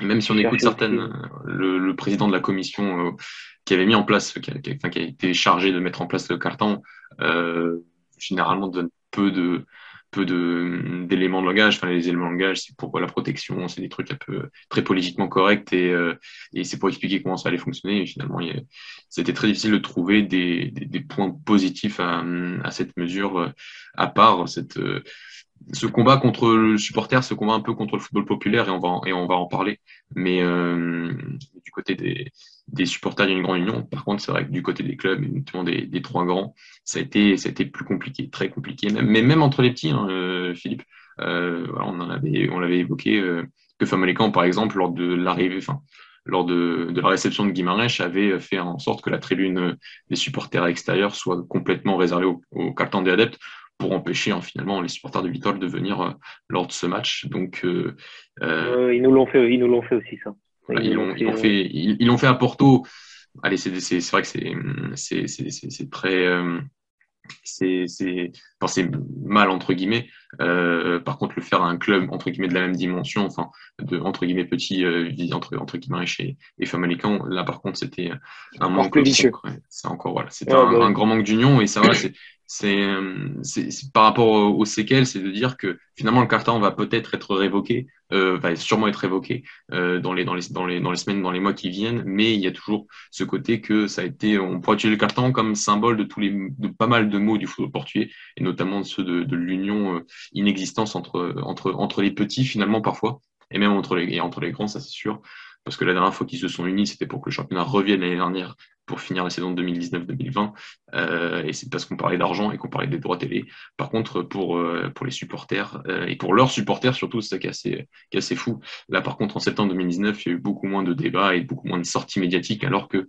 Même si on écoute certaines, le, le, président de la commission qui avait mis en place, qui a, qui a, été chargé de mettre en place le carton, euh, généralement donne peu de peu de d'éléments de langage. Enfin, les éléments de langage, c'est pour la protection, c'est des trucs un peu très politiquement corrects et, euh, et c'est pour expliquer comment ça allait fonctionner. Et finalement, c'était très difficile de trouver des, des, des points positifs à, à, cette mesure, euh, à part cette euh, ce combat contre le supporter, ce combat un peu contre le football populaire, et on va, et on va en parler. Mais euh, du côté des, des supporters, il y a une grande union. Par contre, c'est vrai que du côté des clubs, et notamment des, des, trois grands, ça a, été, ça a été plus compliqué, très compliqué. mais même entre les petits, hein, euh, Philippe, euh, on en avait, on l'avait évoqué, euh, que Famalicão, par exemple, lors de l'arrivée, enfin, lors de, de, la réception de Guimarães, avait fait en sorte que la tribune des supporters extérieurs soit complètement réservée aux, captants des adeptes pour empêcher hein, finalement les supporters de Vital de venir euh, lors de ce match. Donc, euh, euh, ils nous l'ont fait, ils nous l'ont fait aussi ça. Ils l'ont fait, ils l'ont fait à Porto. Allez, c'est vrai que c'est c'est très c'est c'est mal entre guillemets. Euh, par contre le faire à un club entre guillemets de la même dimension enfin de entre guillemets petit euh, entre entre guillemets et, et Famalicão là par contre c'était un manque c'est encore voilà c'était un, bah un, grand manque d'union et ça va c'est c'est par rapport aux séquelles, c'est de dire que finalement le carton va peut-être être révoqué, euh, va sûrement être révoqué euh, dans, les, dans, les, dans, les, semaines, dans les mois qui viennent, mais il y a toujours ce côté que ça a été, on pourrait utiliser le carton comme symbole de tous les, pas mal de mots du football portugais, et notamment de ceux de, l'union euh, inexistence entre les petits finalement parfois, et même entre les, et entre les grands, ça c'est sûr parce que la dernière fois qu'ils se sont unis, c'était pour que le championnat revienne l'année dernière pour finir la saison 2019-2020. Euh, et c'est parce qu'on parlait d'argent et qu'on parlait des droits télé. Par contre, pour, euh, pour les supporters euh, et pour leurs supporters surtout, c'est ça qui est, assez, qui est assez fou. Là, par contre, en septembre 2019, il y a eu beaucoup moins de débats et beaucoup moins de sorties médiatiques, alors que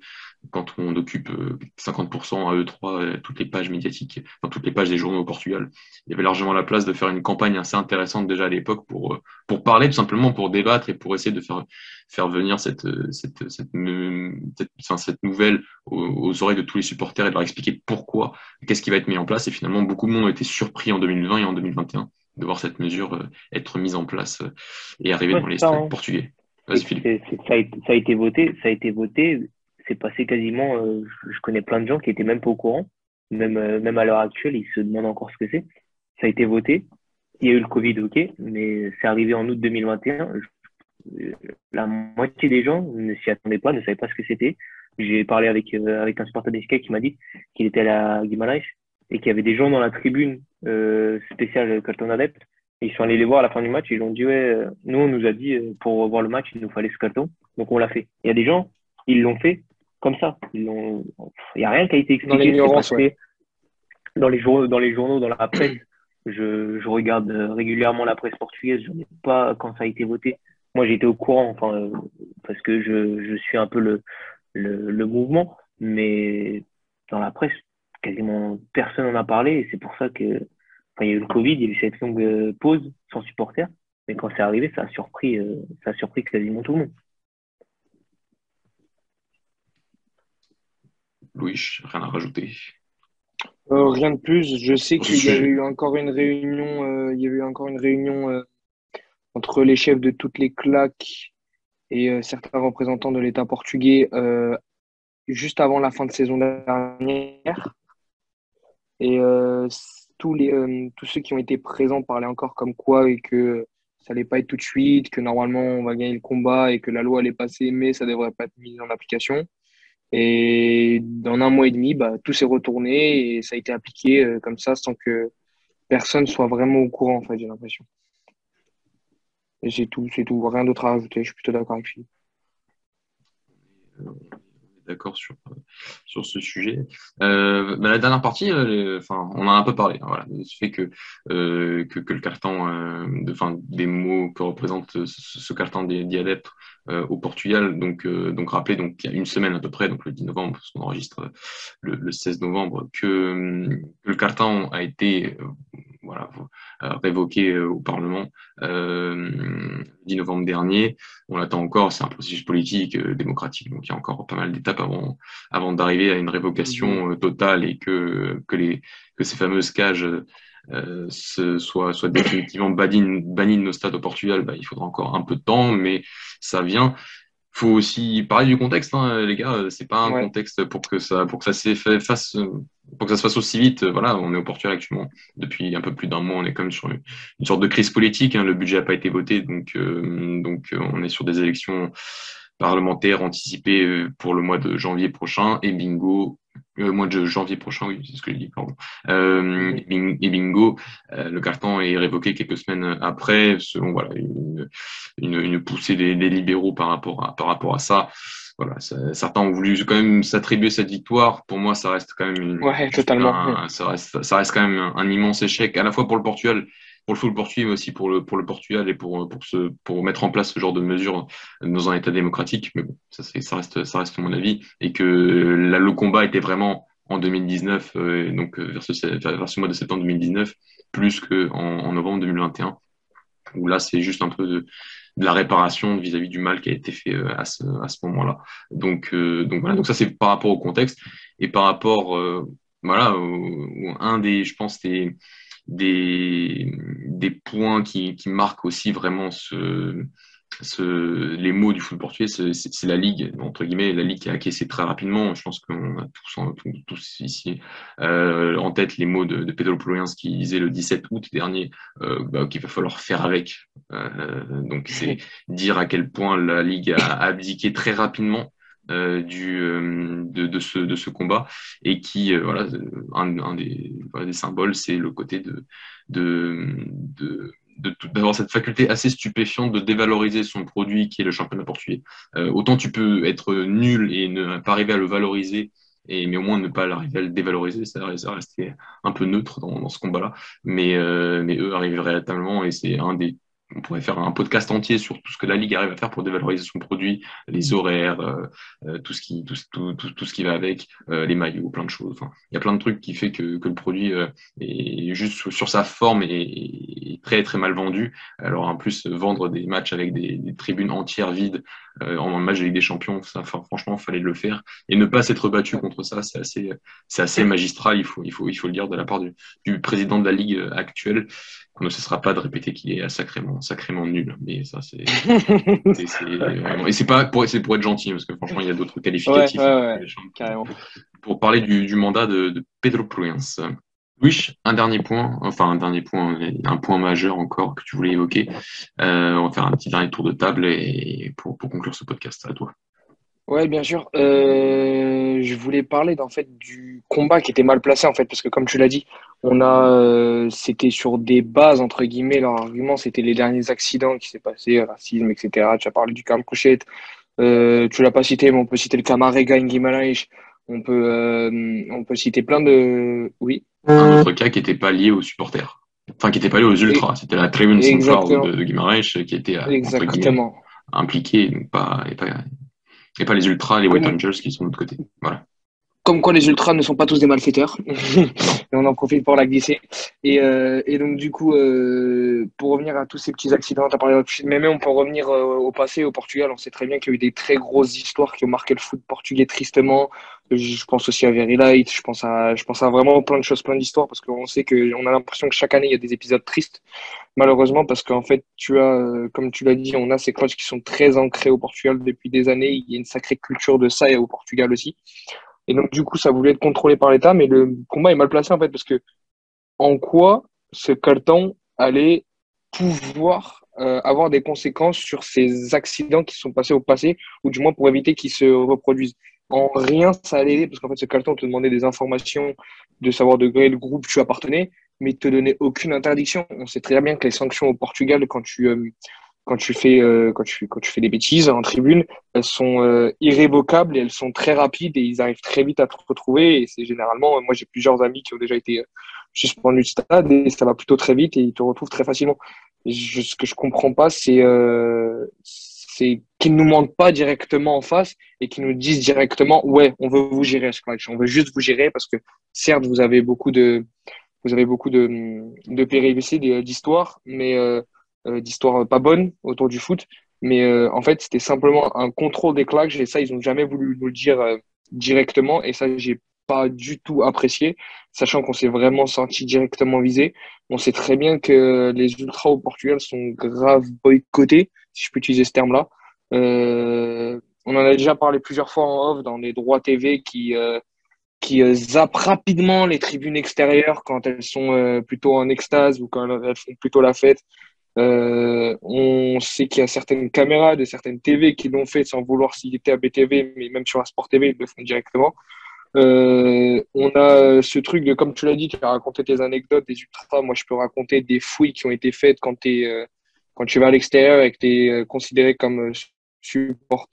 quand on occupe 50% euh, à E3 euh, toutes les pages médiatiques, enfin, toutes les pages des journaux au Portugal. Il y avait largement la place de faire une campagne assez intéressante déjà à l'époque pour, euh, pour parler, tout simplement pour débattre et pour essayer de faire, faire venir cette, cette, cette, cette, cette nouvelle aux, oreilles de tous les supporters et de leur expliquer pourquoi, qu'est-ce qui va être mis en place. Et finalement, beaucoup de monde a été surpris en 2020 et en 2021 de voir cette mesure être mise en place et arriver dans les stades portugais. Ça a, ça a été voté, ça a été voté c'est passé quasiment. Euh, je connais plein de gens qui étaient même pas au courant, même euh, même à l'heure actuelle, ils se demandent encore ce que c'est. Ça a été voté. Il y a eu le Covid, ok, mais c'est arrivé en août 2021. La moitié des gens ne s'y attendaient pas, ne savaient pas ce que c'était. J'ai parlé avec euh, avec un supporter d'Escape qui m'a dit qu'il était à la Guimarães et qu'il y avait des gens dans la tribune spéciale carton adepte Ils sont allés les voir à la fin du match, ils ont dit ouais, nous on nous a dit pour revoir le match il nous fallait ce carton, donc on l'a fait. Il y a des gens, ils l'ont fait comme ça. Il n'y a rien qui a été expliqué. Dans, dans les journaux, dans les journaux, dans la presse, je, je regarde régulièrement la presse portugaise. Je ai pas quand ça a été voté. Moi, j'étais au courant, enfin, parce que je, je suis un peu le, le, le mouvement, mais dans la presse, quasiment personne n'en a parlé. Et c'est pour ça que, enfin, il y a eu le Covid, il y a eu cette longue pause sans supporter. Mais quand c'est arrivé, ça a surpris, euh, ça a surpris quasiment tout le monde. Louis, rien à rajouter? Euh, rien de plus. Je sais qu'il y avait eu encore une réunion. Euh, il y avait eu encore une réunion euh, entre les chefs de toutes les claques et certains représentants de l'État portugais juste avant la fin de saison dernière. Et tous les tous ceux qui ont été présents parlaient encore comme quoi et que ça allait pas être tout de suite, que normalement on va gagner le combat et que la loi allait passer, mais ça devrait pas être mis en application. Et dans un mois et demi, bah, tout s'est retourné et ça a été appliqué euh, comme ça sans que personne soit vraiment au courant, en fait, j'ai l'impression. Et c'est tout, c'est tout. Rien d'autre à rajouter. Je suis plutôt d'accord avec Philippe d'accord sur, ce sujet. Euh, la dernière partie, euh, on en a un peu parlé. Hein, voilà, ce fait que, euh, que, le carton, enfin, des mots que représente ce, carton des diadèpes euh, au Portugal. Donc, donc rappelez, donc il y a une semaine à peu près, donc le 10 novembre, parce qu'on enregistre le, le, 16 novembre, que le carton a été voilà, révoqué au Parlement euh, 10 novembre dernier. On l'attend encore, c'est un processus politique, euh, démocratique, donc il y a encore pas mal d'étapes avant, avant d'arriver à une révocation mhm. euh, totale et que, que, les, que ces fameuses cages euh, soient, soient définitivement bannies, bannies de nos stades au Portugal. Bah, il faudra encore un peu de temps, mais ça vient faut aussi parler du contexte, hein, les gars. C'est pas un contexte pour que ça, pour que ça s'efface, pour que ça se fasse aussi vite. Voilà, on est au Portugal actuellement depuis un peu plus d'un mois. On est comme sur une, sorte de crise politique. Hein, le budget n'a pas été voté, donc euh, donc euh, on est sur des élections parlementaires anticipées euh, pour le mois de janvier prochain. Et bingo, euh, mois de janvier prochain, oui, c'est ce que j'ai dit, pardon. Euh, et bingo, euh, le carton est révoqué quelques semaines après, selon voilà une, une, une poussée des, des, libéraux par rapport à par rapport à ça. Voilà, certains ont voulu quand même s'attribuer cette victoire. Pour moi, ça reste quand même une, ouais, totalement. Un, ça reste ça reste quand même un, un immense échec à la fois pour le Portugal pour le football portugais, mais aussi pour le, pour le Portugal et pour, pour, ce, pour mettre en place ce genre de mesures dans un État démocratique. Mais bon, ça, ça, reste, ça reste mon avis. Et que la, le combat était vraiment en 2019, euh, donc vers ce, vers ce mois de septembre 2019, plus qu'en en novembre 2021, où là, c'est juste un peu de, de la réparation vis-à-vis du mal qui a été fait euh, à ce, moment-là. Donc, euh, donc voilà, donc ça c'est par rapport au contexte et par rapport, euh, voilà, un des, je pense, des, des, des points qui, qui marquent aussi vraiment ce, ce, les mots du foot portugais, c'est la Ligue, entre guillemets, la Ligue qui a acquiescé très rapidement. Je pense qu'on a tous, tous ici euh, en tête les mots de, de Pedro Ployens qui disait le 17 août dernier euh, bah, qu'il va falloir faire avec. Euh, donc c'est dire à quel point la Ligue a abdiqué très rapidement euh, du, euh, de, de, ce, de ce combat et qui, euh, voilà, un, un des, voilà, des symboles, c'est le côté de, de, de d'avoir cette faculté assez stupéfiante de dévaloriser son produit qui est le championnat portugais. Euh, autant tu peux être nul et ne pas arriver à le valoriser, et, mais au moins ne pas arriver à le dévaloriser, ça, ça rester un peu neutre dans, dans ce combat-là. Mais, euh, mais eux arrivent véritablement et c'est un des on pourrait faire un podcast entier sur tout ce que la Ligue arrive à faire pour dévaloriser son produit, les horaires, euh, euh tout, ce qui, tout, tout, tout, ce qui va avec, euh, les maillots, plein de choses. Il y a plein de trucs qui fait que, que le produit euh, est juste sur, sa forme et, très très mal vendu. Alors en plus, vendre des matchs avec des tribunes entières vides euh, en match de Ligue des Champions, ça, enfin, franchement, fallait le faire. Et ne pas s'être battu contre ça, c'est assez, c'est assez magistral, il faut, il, faut, il faut le dire, de la part du, du président de la Ligue actuelle. On ne cessera pas de répéter qu'il est sacrément, sacrément nul. Mais ça, c'est. et c'est pas pour, c'est pour être gentil, parce que franchement, il y a d'autres qualificatifs. Ouais, ouais, carrément. Pour parler du, du mandat de, de Pedro Pruens. Oui, un dernier point, enfin un dernier point, un point majeur encore que tu voulais évoquer. Euh, on va faire un petit dernier tour de table et pour, conclure ce podcast à toi. Ouais, bien sûr. Euh, je voulais parler fait du combat qui était mal placé en fait parce que comme tu l'as dit, on a euh, c'était sur des bases entre guillemets leur argument c'était les derniers accidents qui s'est passé, racisme etc. Tu as parlé du Camp Couchette, tu l'as pas cité mais on peut citer le Camarega Guimaraes, on peut euh, on peut citer plein de oui. Un autre cas qui n'était pas lié aux supporters, enfin qui n'était pas lié aux ultras, c'était la Tribune Central de, de Guimaraes qui était Exactement. impliqué, pas, et pas et pas les ultras, les White Angels qui sont de l'autre côté. Voilà. Comme quoi les ultras ne sont pas tous des malfaiteurs. et on en profite pour la glisser. Et, euh, et donc du coup, euh, pour revenir à tous ces petits accidents, as parlé de... mais même on peut revenir euh, au passé, au Portugal. On sait très bien qu'il y a eu des très grosses histoires qui ont marqué le foot portugais tristement. Je pense aussi à Very Light, je pense à, je pense à vraiment plein de choses, plein d'histoires, parce qu'on sait qu'on a l'impression que chaque année, il y a des épisodes tristes, malheureusement, parce qu'en fait, tu as, euh, comme tu l'as dit, on a ces coachs qui sont très ancrés au Portugal depuis des années, il y a une sacrée culture de ça et au Portugal aussi. Et donc, du coup, ça voulait être contrôlé par l'État, mais le combat est mal placé, en fait, parce que en quoi ce carton allait pouvoir euh, avoir des conséquences sur ces accidents qui sont passés au passé, ou du moins pour éviter qu'ils se reproduisent? En rien, ça allait aider parce qu'en fait, ce carton te demandait des informations, de savoir de quel groupe tu appartenais, mais te donnait aucune interdiction. On sait très bien que les sanctions au Portugal, quand tu, euh, quand tu, fais, euh, quand, tu, quand tu fais des bêtises en tribune, elles sont euh, irrévocables et elles sont très rapides et ils arrivent très vite à te retrouver. Et c'est généralement, moi j'ai plusieurs amis qui ont déjà été suspendus de stade et ça va plutôt très vite et ils te retrouvent très facilement. ce que je comprends pas, c'est c'est qu'ils nous mentent pas directement en face et qu'ils nous disent directement ouais on veut vous gérer Scratch on veut juste vous gérer parce que certes vous avez beaucoup de vous avez beaucoup de, de péripéties d'histoires mais euh, euh, d'histoires pas bonnes autour du foot mais euh, en fait c'était simplement un contrôle des claques et ça ils ont jamais voulu nous le dire directement et ça j'ai pas du tout apprécié sachant qu'on s'est vraiment senti directement visé on sait très bien que les ultras au Portugal sont grave boycottés si je peux utiliser ce terme-là. Euh, on en a déjà parlé plusieurs fois en off dans les droits TV qui, euh, qui euh, zappent rapidement les tribunes extérieures quand elles sont plutôt en extase ou quand elles font plutôt la fête. On sait qu'il y a certaines caméras de certaines TV qui l'ont fait sans vouloir citer à BTV, mais même sur la Sport TV, ils le font directement. on a ce truc de, comme tu l'as dit, tu as raconté tes anecdotes des ultras. Moi, je peux raconter des fouilles qui ont été faites quand es quand tu vas à l'extérieur et que tu es euh, considéré comme euh, support,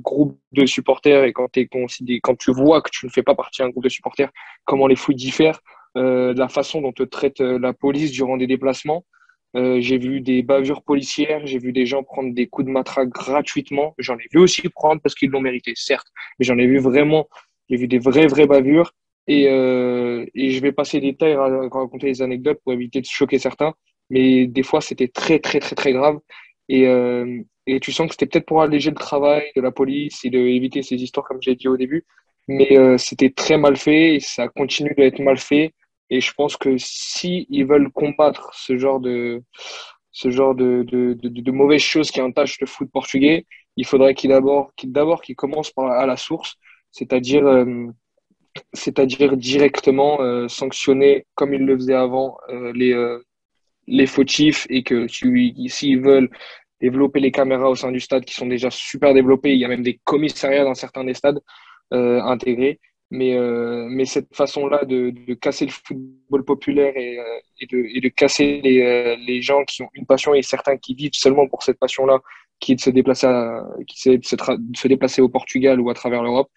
groupe de supporters et quand, es quand tu vois que tu ne fais pas partie d'un groupe de supporters, comment les fouilles diffèrent, euh, la façon dont te traite euh, la police durant des déplacements. Euh, j'ai vu des bavures policières, j'ai vu des gens prendre des coups de matraque gratuitement. J'en ai vu aussi prendre parce qu'ils l'ont mérité, certes, mais j'en ai vu vraiment, j'ai vu des vraies, vraies bavures. Et, euh, et je vais passer des détails raconter des anecdotes pour éviter de choquer certains. Mais des fois c'était très très très très grave. Et, euh, et tu sens que c'était peut-être pour alléger le travail de la police et de éviter ces histoires comme j'ai dit au début. Mais euh, c'était très mal fait et ça continue d'être mal fait et je pense que si ils veulent combattre ce genre de ce genre de, de, de, mauvaises choses qui entachent le foot portugais il faudrait qu'ils d'abord d'abord qu'ils commencent par à la source c'est-à-dire euh, c'est-à-dire directement euh, sanctionner comme ils le faisaient avant euh, les fautifs et que s'ils veulent développer les caméras au sein du stade qui sont déjà super développées, il y a même des commissariats dans certains des stades intégrés. Mais, euh, mais cette façon-là de, de, casser le football populaire et, euh, et, de, et de, casser les, euh, les, gens qui ont une passion et certains qui vivent seulement pour cette passion-là, qui est de se déplacer, à, qui est de se, de se déplacer au Portugal ou à travers l'Europe,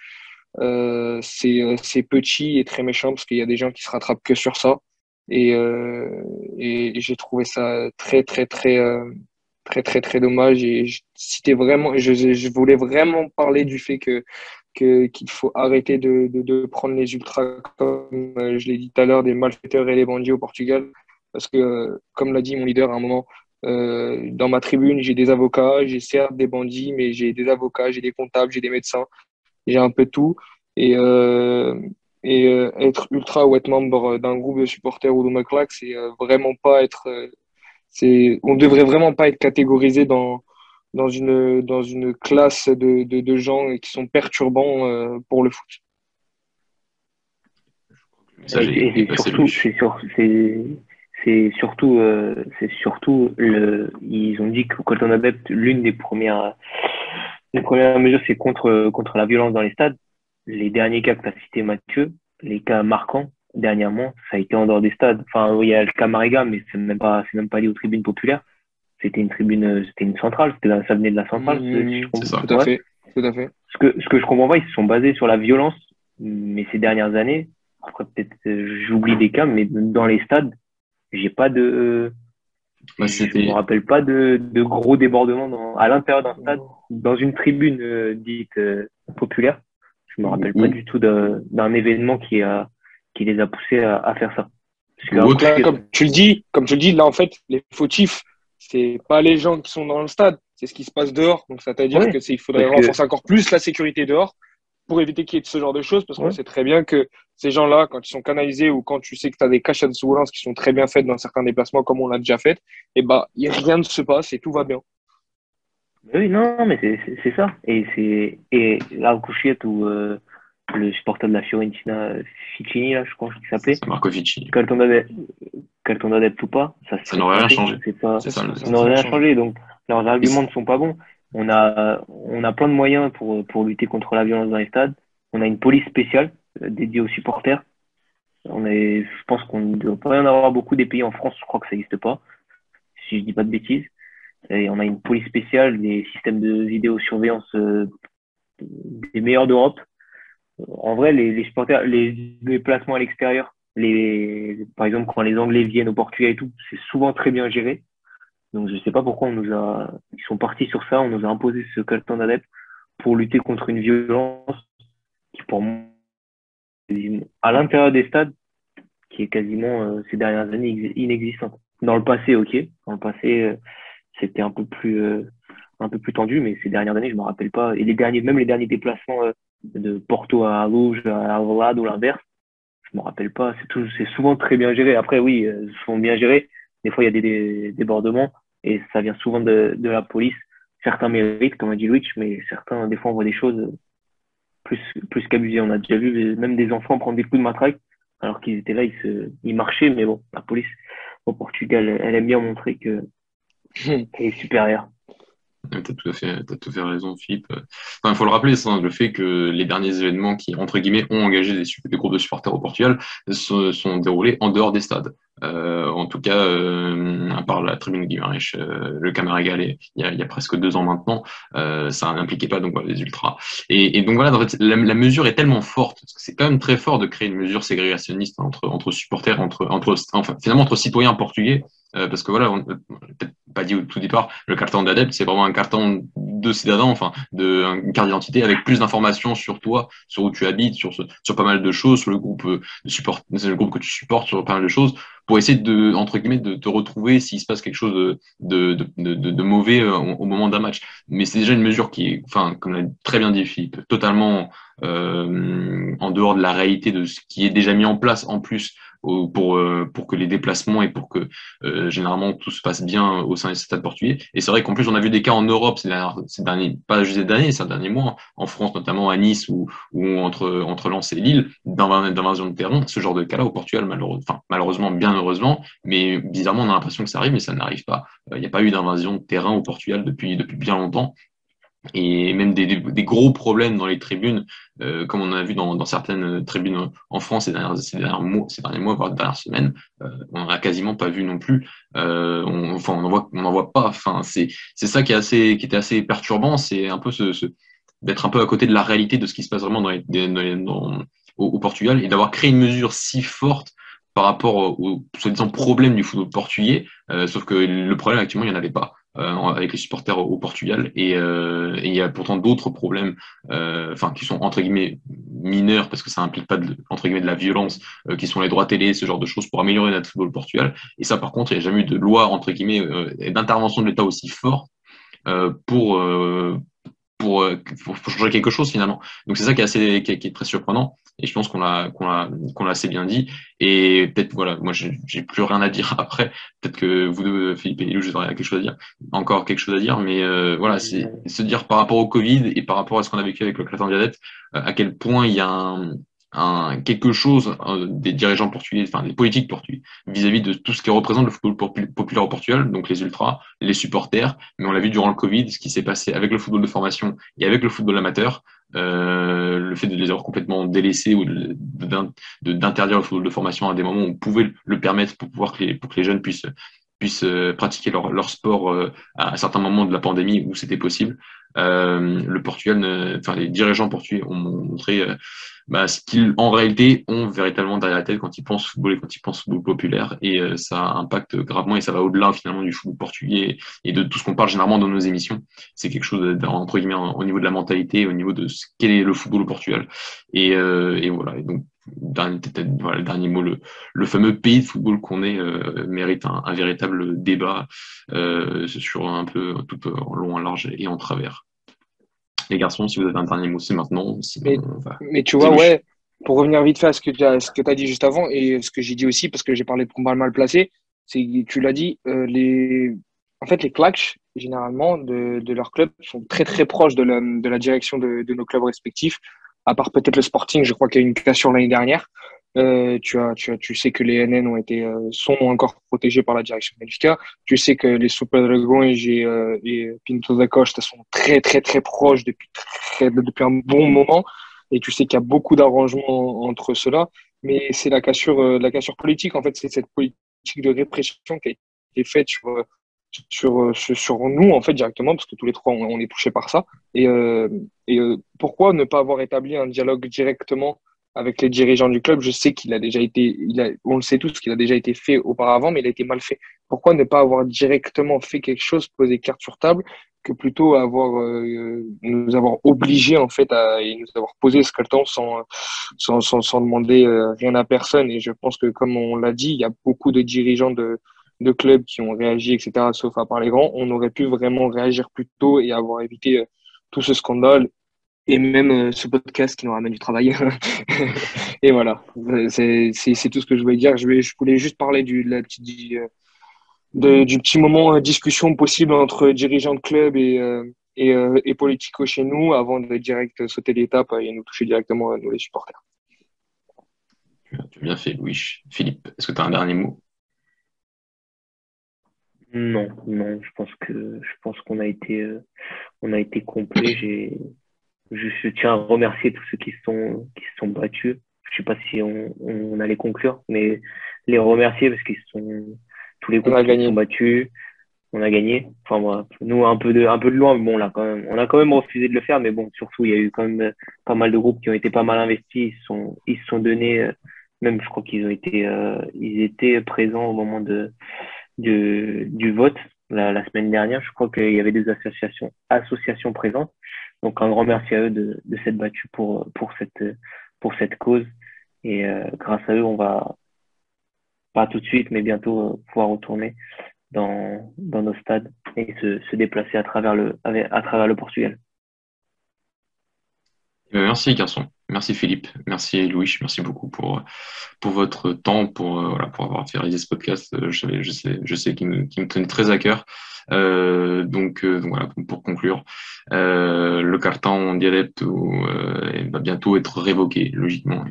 euh, c'est petit et très méchant parce qu'il y a des gens qui se rattrapent que sur ça. Et, euh, et j'ai trouvé ça très, très, très, euh, très, très, très dommage. Et c'était vraiment, je, je voulais vraiment parler du fait que qu'il faut arrêter de, de, prendre les ultras, comme euh, je l'ai dit tout à l'heure, des malfaiteurs et les bandits au Portugal. Parce que, comme l'a dit mon leader à un moment, euh, dans ma tribune, j'ai des avocats, j'ai certes des bandits, mais j'ai des avocats, j'ai des comptables, j'ai des médecins, j'ai un peu tout. Et, euh, et être ultra ou être membre d'un groupe de supporters ou de McLack, c'est vraiment pas être. C'est, on devrait vraiment pas être catégorisé dans dans une dans une classe de, de, de gens qui sont perturbants pour le foot. et, surtout, c'est surtout c'est surtout le ils ont dit que quand on adepte l'une des premières les premières mesures c'est contre contre la violence dans les stades les derniers cas que tu as cité Mathieu, les cas marquants dernièrement, ça a été en dehors des stades. Enfin, il y a le cas Mariga, mais c'est même pas, c'est même pas lié aux tribunes populaires. C'était une tribune, c'était une centrale, c'était ça venait de la centrale. Mmh, c'est ça, tout à fait, tout à fait. Ce que, ce que je comprends pas, ils se sont basés sur la violence, mais ces dernières années, après peut-être euh, j'oublie des cas, mais dans les stades, j'ai pas de, bah, je me rappelle pas de, de gros débordements dans, à l'intérieur d'un stade, dans une tribune euh, dite euh, populaire. Je me rappelle pas du tout d'un événement qui a qui les a poussés à, à faire ça. comme tu le dis, comme tu le dis, là en fait, les fautifs, c'est pas les gens qui sont dans le stade, c'est ce qui se passe dehors. Donc ça veut dire que il faudrait renforcer encore plus la sécurité dehors pour éviter qu'il y ait ce genre de choses, parce qu'on sait très bien que ces gens-là, quand ils sont canalisés ou quand tu sais que tu as des caches de surveillance qui sont très bien faites dans certains déplacements, comme on l'a déjà fait, et eh bah, rien ne se passe et tout va bien. Oui, non, mais c'est ça. Et, et là, au Couchiette, où euh, le supporter de la Fiorentina, Ficini, là, je crois qu'il s'appelait. Marco Ficini. Quand on adepte ou pas, ça, ça n'aurait rien changé. Pas, ça, n'aurait rien changé. Donc, leurs arguments ne sont pas bons. On a, on a plein de moyens pour, pour lutter contre la violence dans les stades. On a une police spéciale euh, dédiée aux supporters. On est, je pense qu'on ne doit pas y en avoir beaucoup des pays en France, je crois que ça n'existe pas, si je dis pas de bêtises. Et on a une police spéciale, des systèmes de vidéosurveillance euh, des meilleurs d'Europe. En vrai, les, les supporters, les déplacements à l'extérieur, les, par exemple, quand les Anglais viennent au Portugal et tout, c'est souvent très bien géré. Donc je sais pas pourquoi on nous a, ils sont partis sur ça, on nous a imposé ce carton d'adepte pour lutter contre une violence qui pour moi à l'intérieur des stades qui est quasiment euh, ces dernières années inexistante. Dans le passé, ok, dans le passé euh, c'était un peu plus euh, un peu plus tendu, mais ces dernières années je me rappelle pas et les derniers même les derniers déplacements de Porto à Rouge, à Alvalade ou l'inverse, je me rappelle pas. C'est c'est souvent très bien géré. Après oui, ils sont bien gérés. Des fois il y a des débordements et ça vient souvent de, de la police. Certains méritent, comme a dit Louis, mais certains, des fois, on voit des choses plus, plus qu'abusées. On a déjà vu même des enfants prendre des coups de matraque alors qu'ils étaient là, ils, se, ils marchaient, mais bon, la police au Portugal, elle aime bien montrer que qu'elle est supérieure. Tu as tout à fait, as tout fait raison, Philippe. Il faut le rappeler, c'est le fait que les derniers événements qui, entre guillemets, ont engagé des, des groupes de supporters au Portugal se sont déroulés en dehors des stades. Euh, en tout cas, euh, à part la tribune Guimarães, euh, le Camaragal, il y, a, il y a presque deux ans maintenant, euh, ça n'impliquait pas donc les ultras. Et, et donc voilà, la, la, mesure est tellement forte, parce que c'est quand même très fort de créer une mesure ségrégationniste entre, entre supporters, entre, entre, enfin, finalement entre citoyens portugais euh, parce que voilà, on peut-être pas dit au tout départ, le carton d'adepte, c'est vraiment un carton de citadin, enfin, de, une carte d'identité avec plus d'informations sur toi, sur où tu habites, sur, sur pas mal de choses, sur le groupe le groupe que tu supportes, sur pas mal de choses, pour essayer de, entre guillemets, de te retrouver s'il se passe quelque chose de, de, de, de mauvais euh, au, moment d'un match. Mais c'est déjà une mesure qui est, enfin, comme l'a très bien dit Philippe, totalement euh, en dehors de la réalité de ce qui est déjà mis en place en plus pour, euh, pour que les déplacements et pour que euh, généralement tout se passe bien au sein des stades portugais. Et c'est vrai qu'en plus, on a vu des cas en Europe ces derniers, ces derniers pas juste des années, ces derniers mois, en France, notamment à Nice ou, ou entre, entre Lens et Lille, d'invasion de terrain. Ce genre de cas-là au Portugal, malheureusement, enfin, malheureusement, bien heureusement, mais bizarrement, on a l'impression que ça arrive, mais ça n'arrive pas. Il n'y a pas eu d'invasion de terrain au Portugal depuis, depuis bien longtemps et même des, des, gros problèmes dans les tribunes, euh, comme on a vu dans, dans, certaines tribunes en France ces, ces, derniers mois, ces derniers mois, voire ces dernières semaines, euh, on n'a quasiment pas vu non plus. Euh, on, enfin, on n'en voit, on en voit pas. Enfin, c'est c'est ça qui est assez, qui était assez perturbant, c'est un peu ce, ce d'être un peu à côté de la réalité de ce qui se passe vraiment dans, les, dans, dans au, au, Portugal et d'avoir créé une mesure si forte par rapport aux soi-disant problèmes du football portugais, euh, sauf que le problème actuellement il n'y en avait pas. Euh, avec les supporters au, Portugal. Euh, et il y a pourtant d'autres problèmes euh, enfin qui sont entre guillemets mineurs parce que ça implique pas de, entre guillemets de la violence qui sont les droits télé ce genre de choses pour améliorer notre football au Portugal. Et ça par contre il n'y a jamais eu de loi entre guillemets d'intervention de l'État aussi fort pour pour, pour, changer quelque chose finalement. Donc c'est ça qui est assez qui est, très surprenant. Et je pense qu'on l'a qu'on l'a qu'on l'a assez bien dit. Et peut-être voilà moi j'ai plus rien à dire après. Peut-être que vous deux Philippe et Lilou vous aurez quelque chose à dire. Encore quelque chose à dire mais euh, voilà c'est se dire par rapport au Covid et par rapport à ce qu'on a vécu avec le classement diabète euh, à quel point il y a un, un, quelque chose euh, des dirigeants portugais, enfin des politiques portugais, vis-à-vis de tout ce qui représente le football populaire au Portugal, donc les ultras, les supporters, mais on l'a vu durant le Covid, ce qui s'est passé avec le football de formation et avec le football amateur, euh, le fait de les avoir complètement délaissés ou d'interdire le football de formation à des moments où on pouvait le permettre pour pouvoir que les, pour que les jeunes puissent puissent euh, pratiquer leur, leur sport euh, à certains moments de la pandémie où c'était possible. Euh, le Portugal, enfin les dirigeants portugais ont montré bah, ce qu'ils en réalité ont véritablement derrière la tête quand ils pensent football et quand ils pensent football populaire et ça impacte gravement et ça va au-delà finalement du football portugais et de tout ce qu'on parle généralement dans nos émissions. C'est quelque chose entre guillemets au niveau de la mentalité, au niveau de ce qu'est le football au Portugal et, et voilà. Et donc dernier, voilà, le dernier mot, le, le, fameux pays de football qu'on est euh, mérite un, un, véritable débat euh, sur un peu tout en long, en large et en travers. Les garçons, si vous avez un dernier mot, c'est maintenant. mais, mais, tu vois, ouais, pour revenir vite fait à ce que tu as, ce que as dit juste avant et ce que j'ai dit aussi, parce que j'ai parlé de combat mal placé, c'est tu l'as dit, euh, les, en fait, les clashs, généralement, de, de leur club sont très très proches de la, de la direction de, de nos clubs respectifs à part peut-être le Sporting, je crois qu'il y a eu une cassure l'année dernière. Euh, tu, as, tu, as, tu sais que les NN ont été, euh, sont encore protégés par la direction Benfica. Tu sais que les Super Dragons et, euh, et Pinto da Costa sont très, très, très proches depuis, depuis un bon moment. Et tu sais qu'il y a beaucoup d'arrangements entre ceux-là. Mais c'est la cassure, la cassure politique, en fait, c'est cette politique de répression qui a été faite sur, sur, sur, nous, en fait, directement, parce que tous les trois, on, est touchés par ça. Et, pourquoi ne pas avoir établi un dialogue directement avec les dirigeants du club Je sais qu'il a déjà été, il a, on le sait tous, qu'il a déjà été fait auparavant, mais il a été mal fait. Pourquoi ne pas avoir directement fait quelque chose, poser carte sur table, que plutôt avoir euh, nous avoir obligés en fait à et nous avoir posé ce temps sans sans, sans, sans demander rien à personne et je pense que comme on l'a dit il y a beaucoup de dirigeants de de clubs qui ont réagi, etc., sauf à part les grands, on aurait pu vraiment réagir plus tôt et avoir évité euh, tout ce scandale et même euh, ce podcast qui nous ramène du travail. et voilà, c'est tout ce que je voulais dire. Je, vais, je voulais juste parler du, la petite, de, du petit moment de discussion possible entre dirigeants de club et, euh, et, et politico chez nous avant de direct sauter l'étape et nous toucher directement, nous les supporters. Tu as bien fait, Louis. Philippe, est-ce que tu as un dernier mot? Non, non, je pense que je pense qu'on a été euh, on a été complet. J'ai je, tiens à remercier tous ceux qui sont qui se sont battus. Je sais pas si on, on allait conclure, mais les remercier parce qu'ils sont tous les groupes qui sont battus. On a gagné. Enfin moi, nous un peu de un peu de loin, mais bon, on a quand même on a quand même refusé de le faire, mais bon, surtout il y a eu quand même pas mal de groupes qui ont été pas mal investis. Ils sont ils se sont donnés. Euh, même je crois qu'ils ont été euh, ils étaient présents au moment de du, du vote la, la, semaine dernière. Je crois qu'il y avait des associations, associations présentes. Donc un grand merci à eux de, s'être battus pour, pour, cette, pour cette cause. Et euh, grâce à eux, on va, pas tout de suite, mais bientôt euh, pouvoir retourner dans, dans nos stades et se, se déplacer à travers le, à travers le Portugal. Euh, merci, garçon. Merci Philippe, merci Louis, merci beaucoup pour, pour votre temps, pour, voilà, pour avoir fait réaliser ce podcast. Je, je sais, je sais qu'il me, me, tenait très à cœur. Euh, donc, donc, voilà, pour conclure, euh, le carton direct va bientôt être révoqué, logiquement.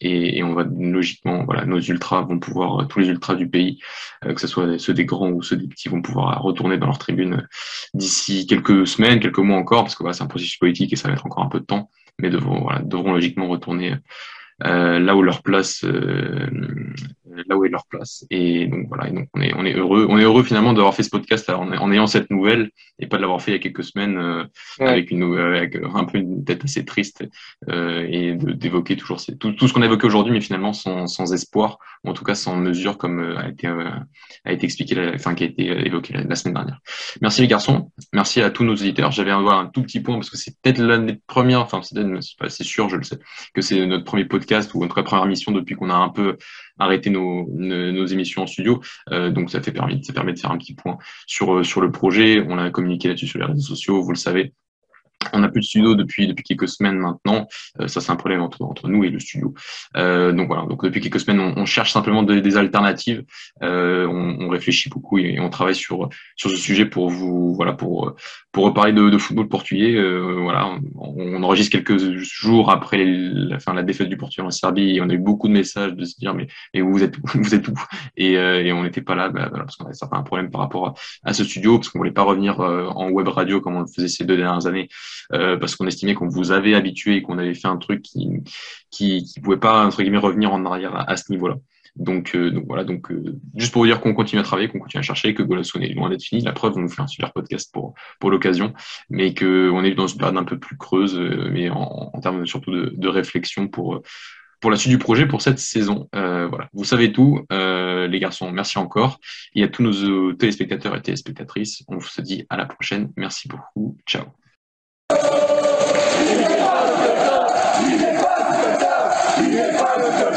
Et, et, on va logiquement, voilà, nos ultras vont pouvoir, tous les ultras du pays, que ce soit ceux des grands ou ceux des petits, vont pouvoir retourner dans leur tribune d'ici quelques semaines, quelques mois encore, parce que voilà, c'est un processus politique et ça va être encore un peu de temps mais devront, voilà, devront logiquement retourner euh, là où leur place euh, là où est leur place. Et donc voilà. Et donc on est on est heureux. On est heureux finalement d'avoir fait ce podcast en, en, ayant cette nouvelle et pas de l'avoir fait il y a quelques semaines euh, ouais. avec une avec un peu une tête assez triste euh, et d'évoquer toujours ces, tout, tout ce qu'on a évoqué aujourd'hui mais finalement sans, sans espoir ou en tout cas sans mesure comme euh, a été euh, a été expliqué la, enfin qui a été évoqué la, la, semaine dernière. Merci les garçons. Merci à tous nos auditeurs. J'avais un, un tout petit point parce que c'est peut-être l'année première enfin c'est sûr je le sais que c'est notre premier podcast ou notre première mission depuis qu'on a un peu arrêté nos, nos, émissions en studio. Euh, donc ça fait permis, ça permet de faire un petit point sur sur le projet. On a communiqué là-dessus sur les réseaux sociaux, vous le savez. On n'a plus de studio depuis depuis quelques semaines maintenant. Euh, ça c'est un problème entre, entre nous et le studio. Euh, donc voilà. Donc depuis quelques semaines, on, on cherche simplement de, des alternatives. Euh, on, on, réfléchit beaucoup et, on travaille sur sur ce sujet pour vous voilà pour pour reparler de, de football portugais. Euh, voilà. On, enregistre quelques jours après la fin la défaite du Portugal en Serbie et on a eu beaucoup de messages de se dire mais et vous êtes vous êtes où? Et, euh, et on n'était pas là bah, voilà, parce qu'on avait certains problèmes par rapport à, à ce studio parce qu'on voulait pas revenir en web radio comme on le faisait ces deux dernières années parce qu'on estimait qu'on vous avait habitué et qu'on avait fait un truc qui qui, pouvait pas entre guillemets revenir en arrière à, ce niveau-là. Donc, donc voilà, donc juste pour vous dire qu'on continue à travailler, qu'on continue à chercher, que Golasso est loin d'être fini. La preuve, on nous fait un super podcast pour pour l'occasion, mais qu'on est dans une période un peu plus creuse, mais en, termes surtout de, réflexion pour pour la suite du projet pour cette saison. Euh, voilà, vous savez tout, euh, les garçons. Merci encore. Et à tous nos téléspectateurs et téléspectatrices, on se dit à la prochaine. Merci beaucoup. Ciao. 208! 208! 208! 208! 208! 208!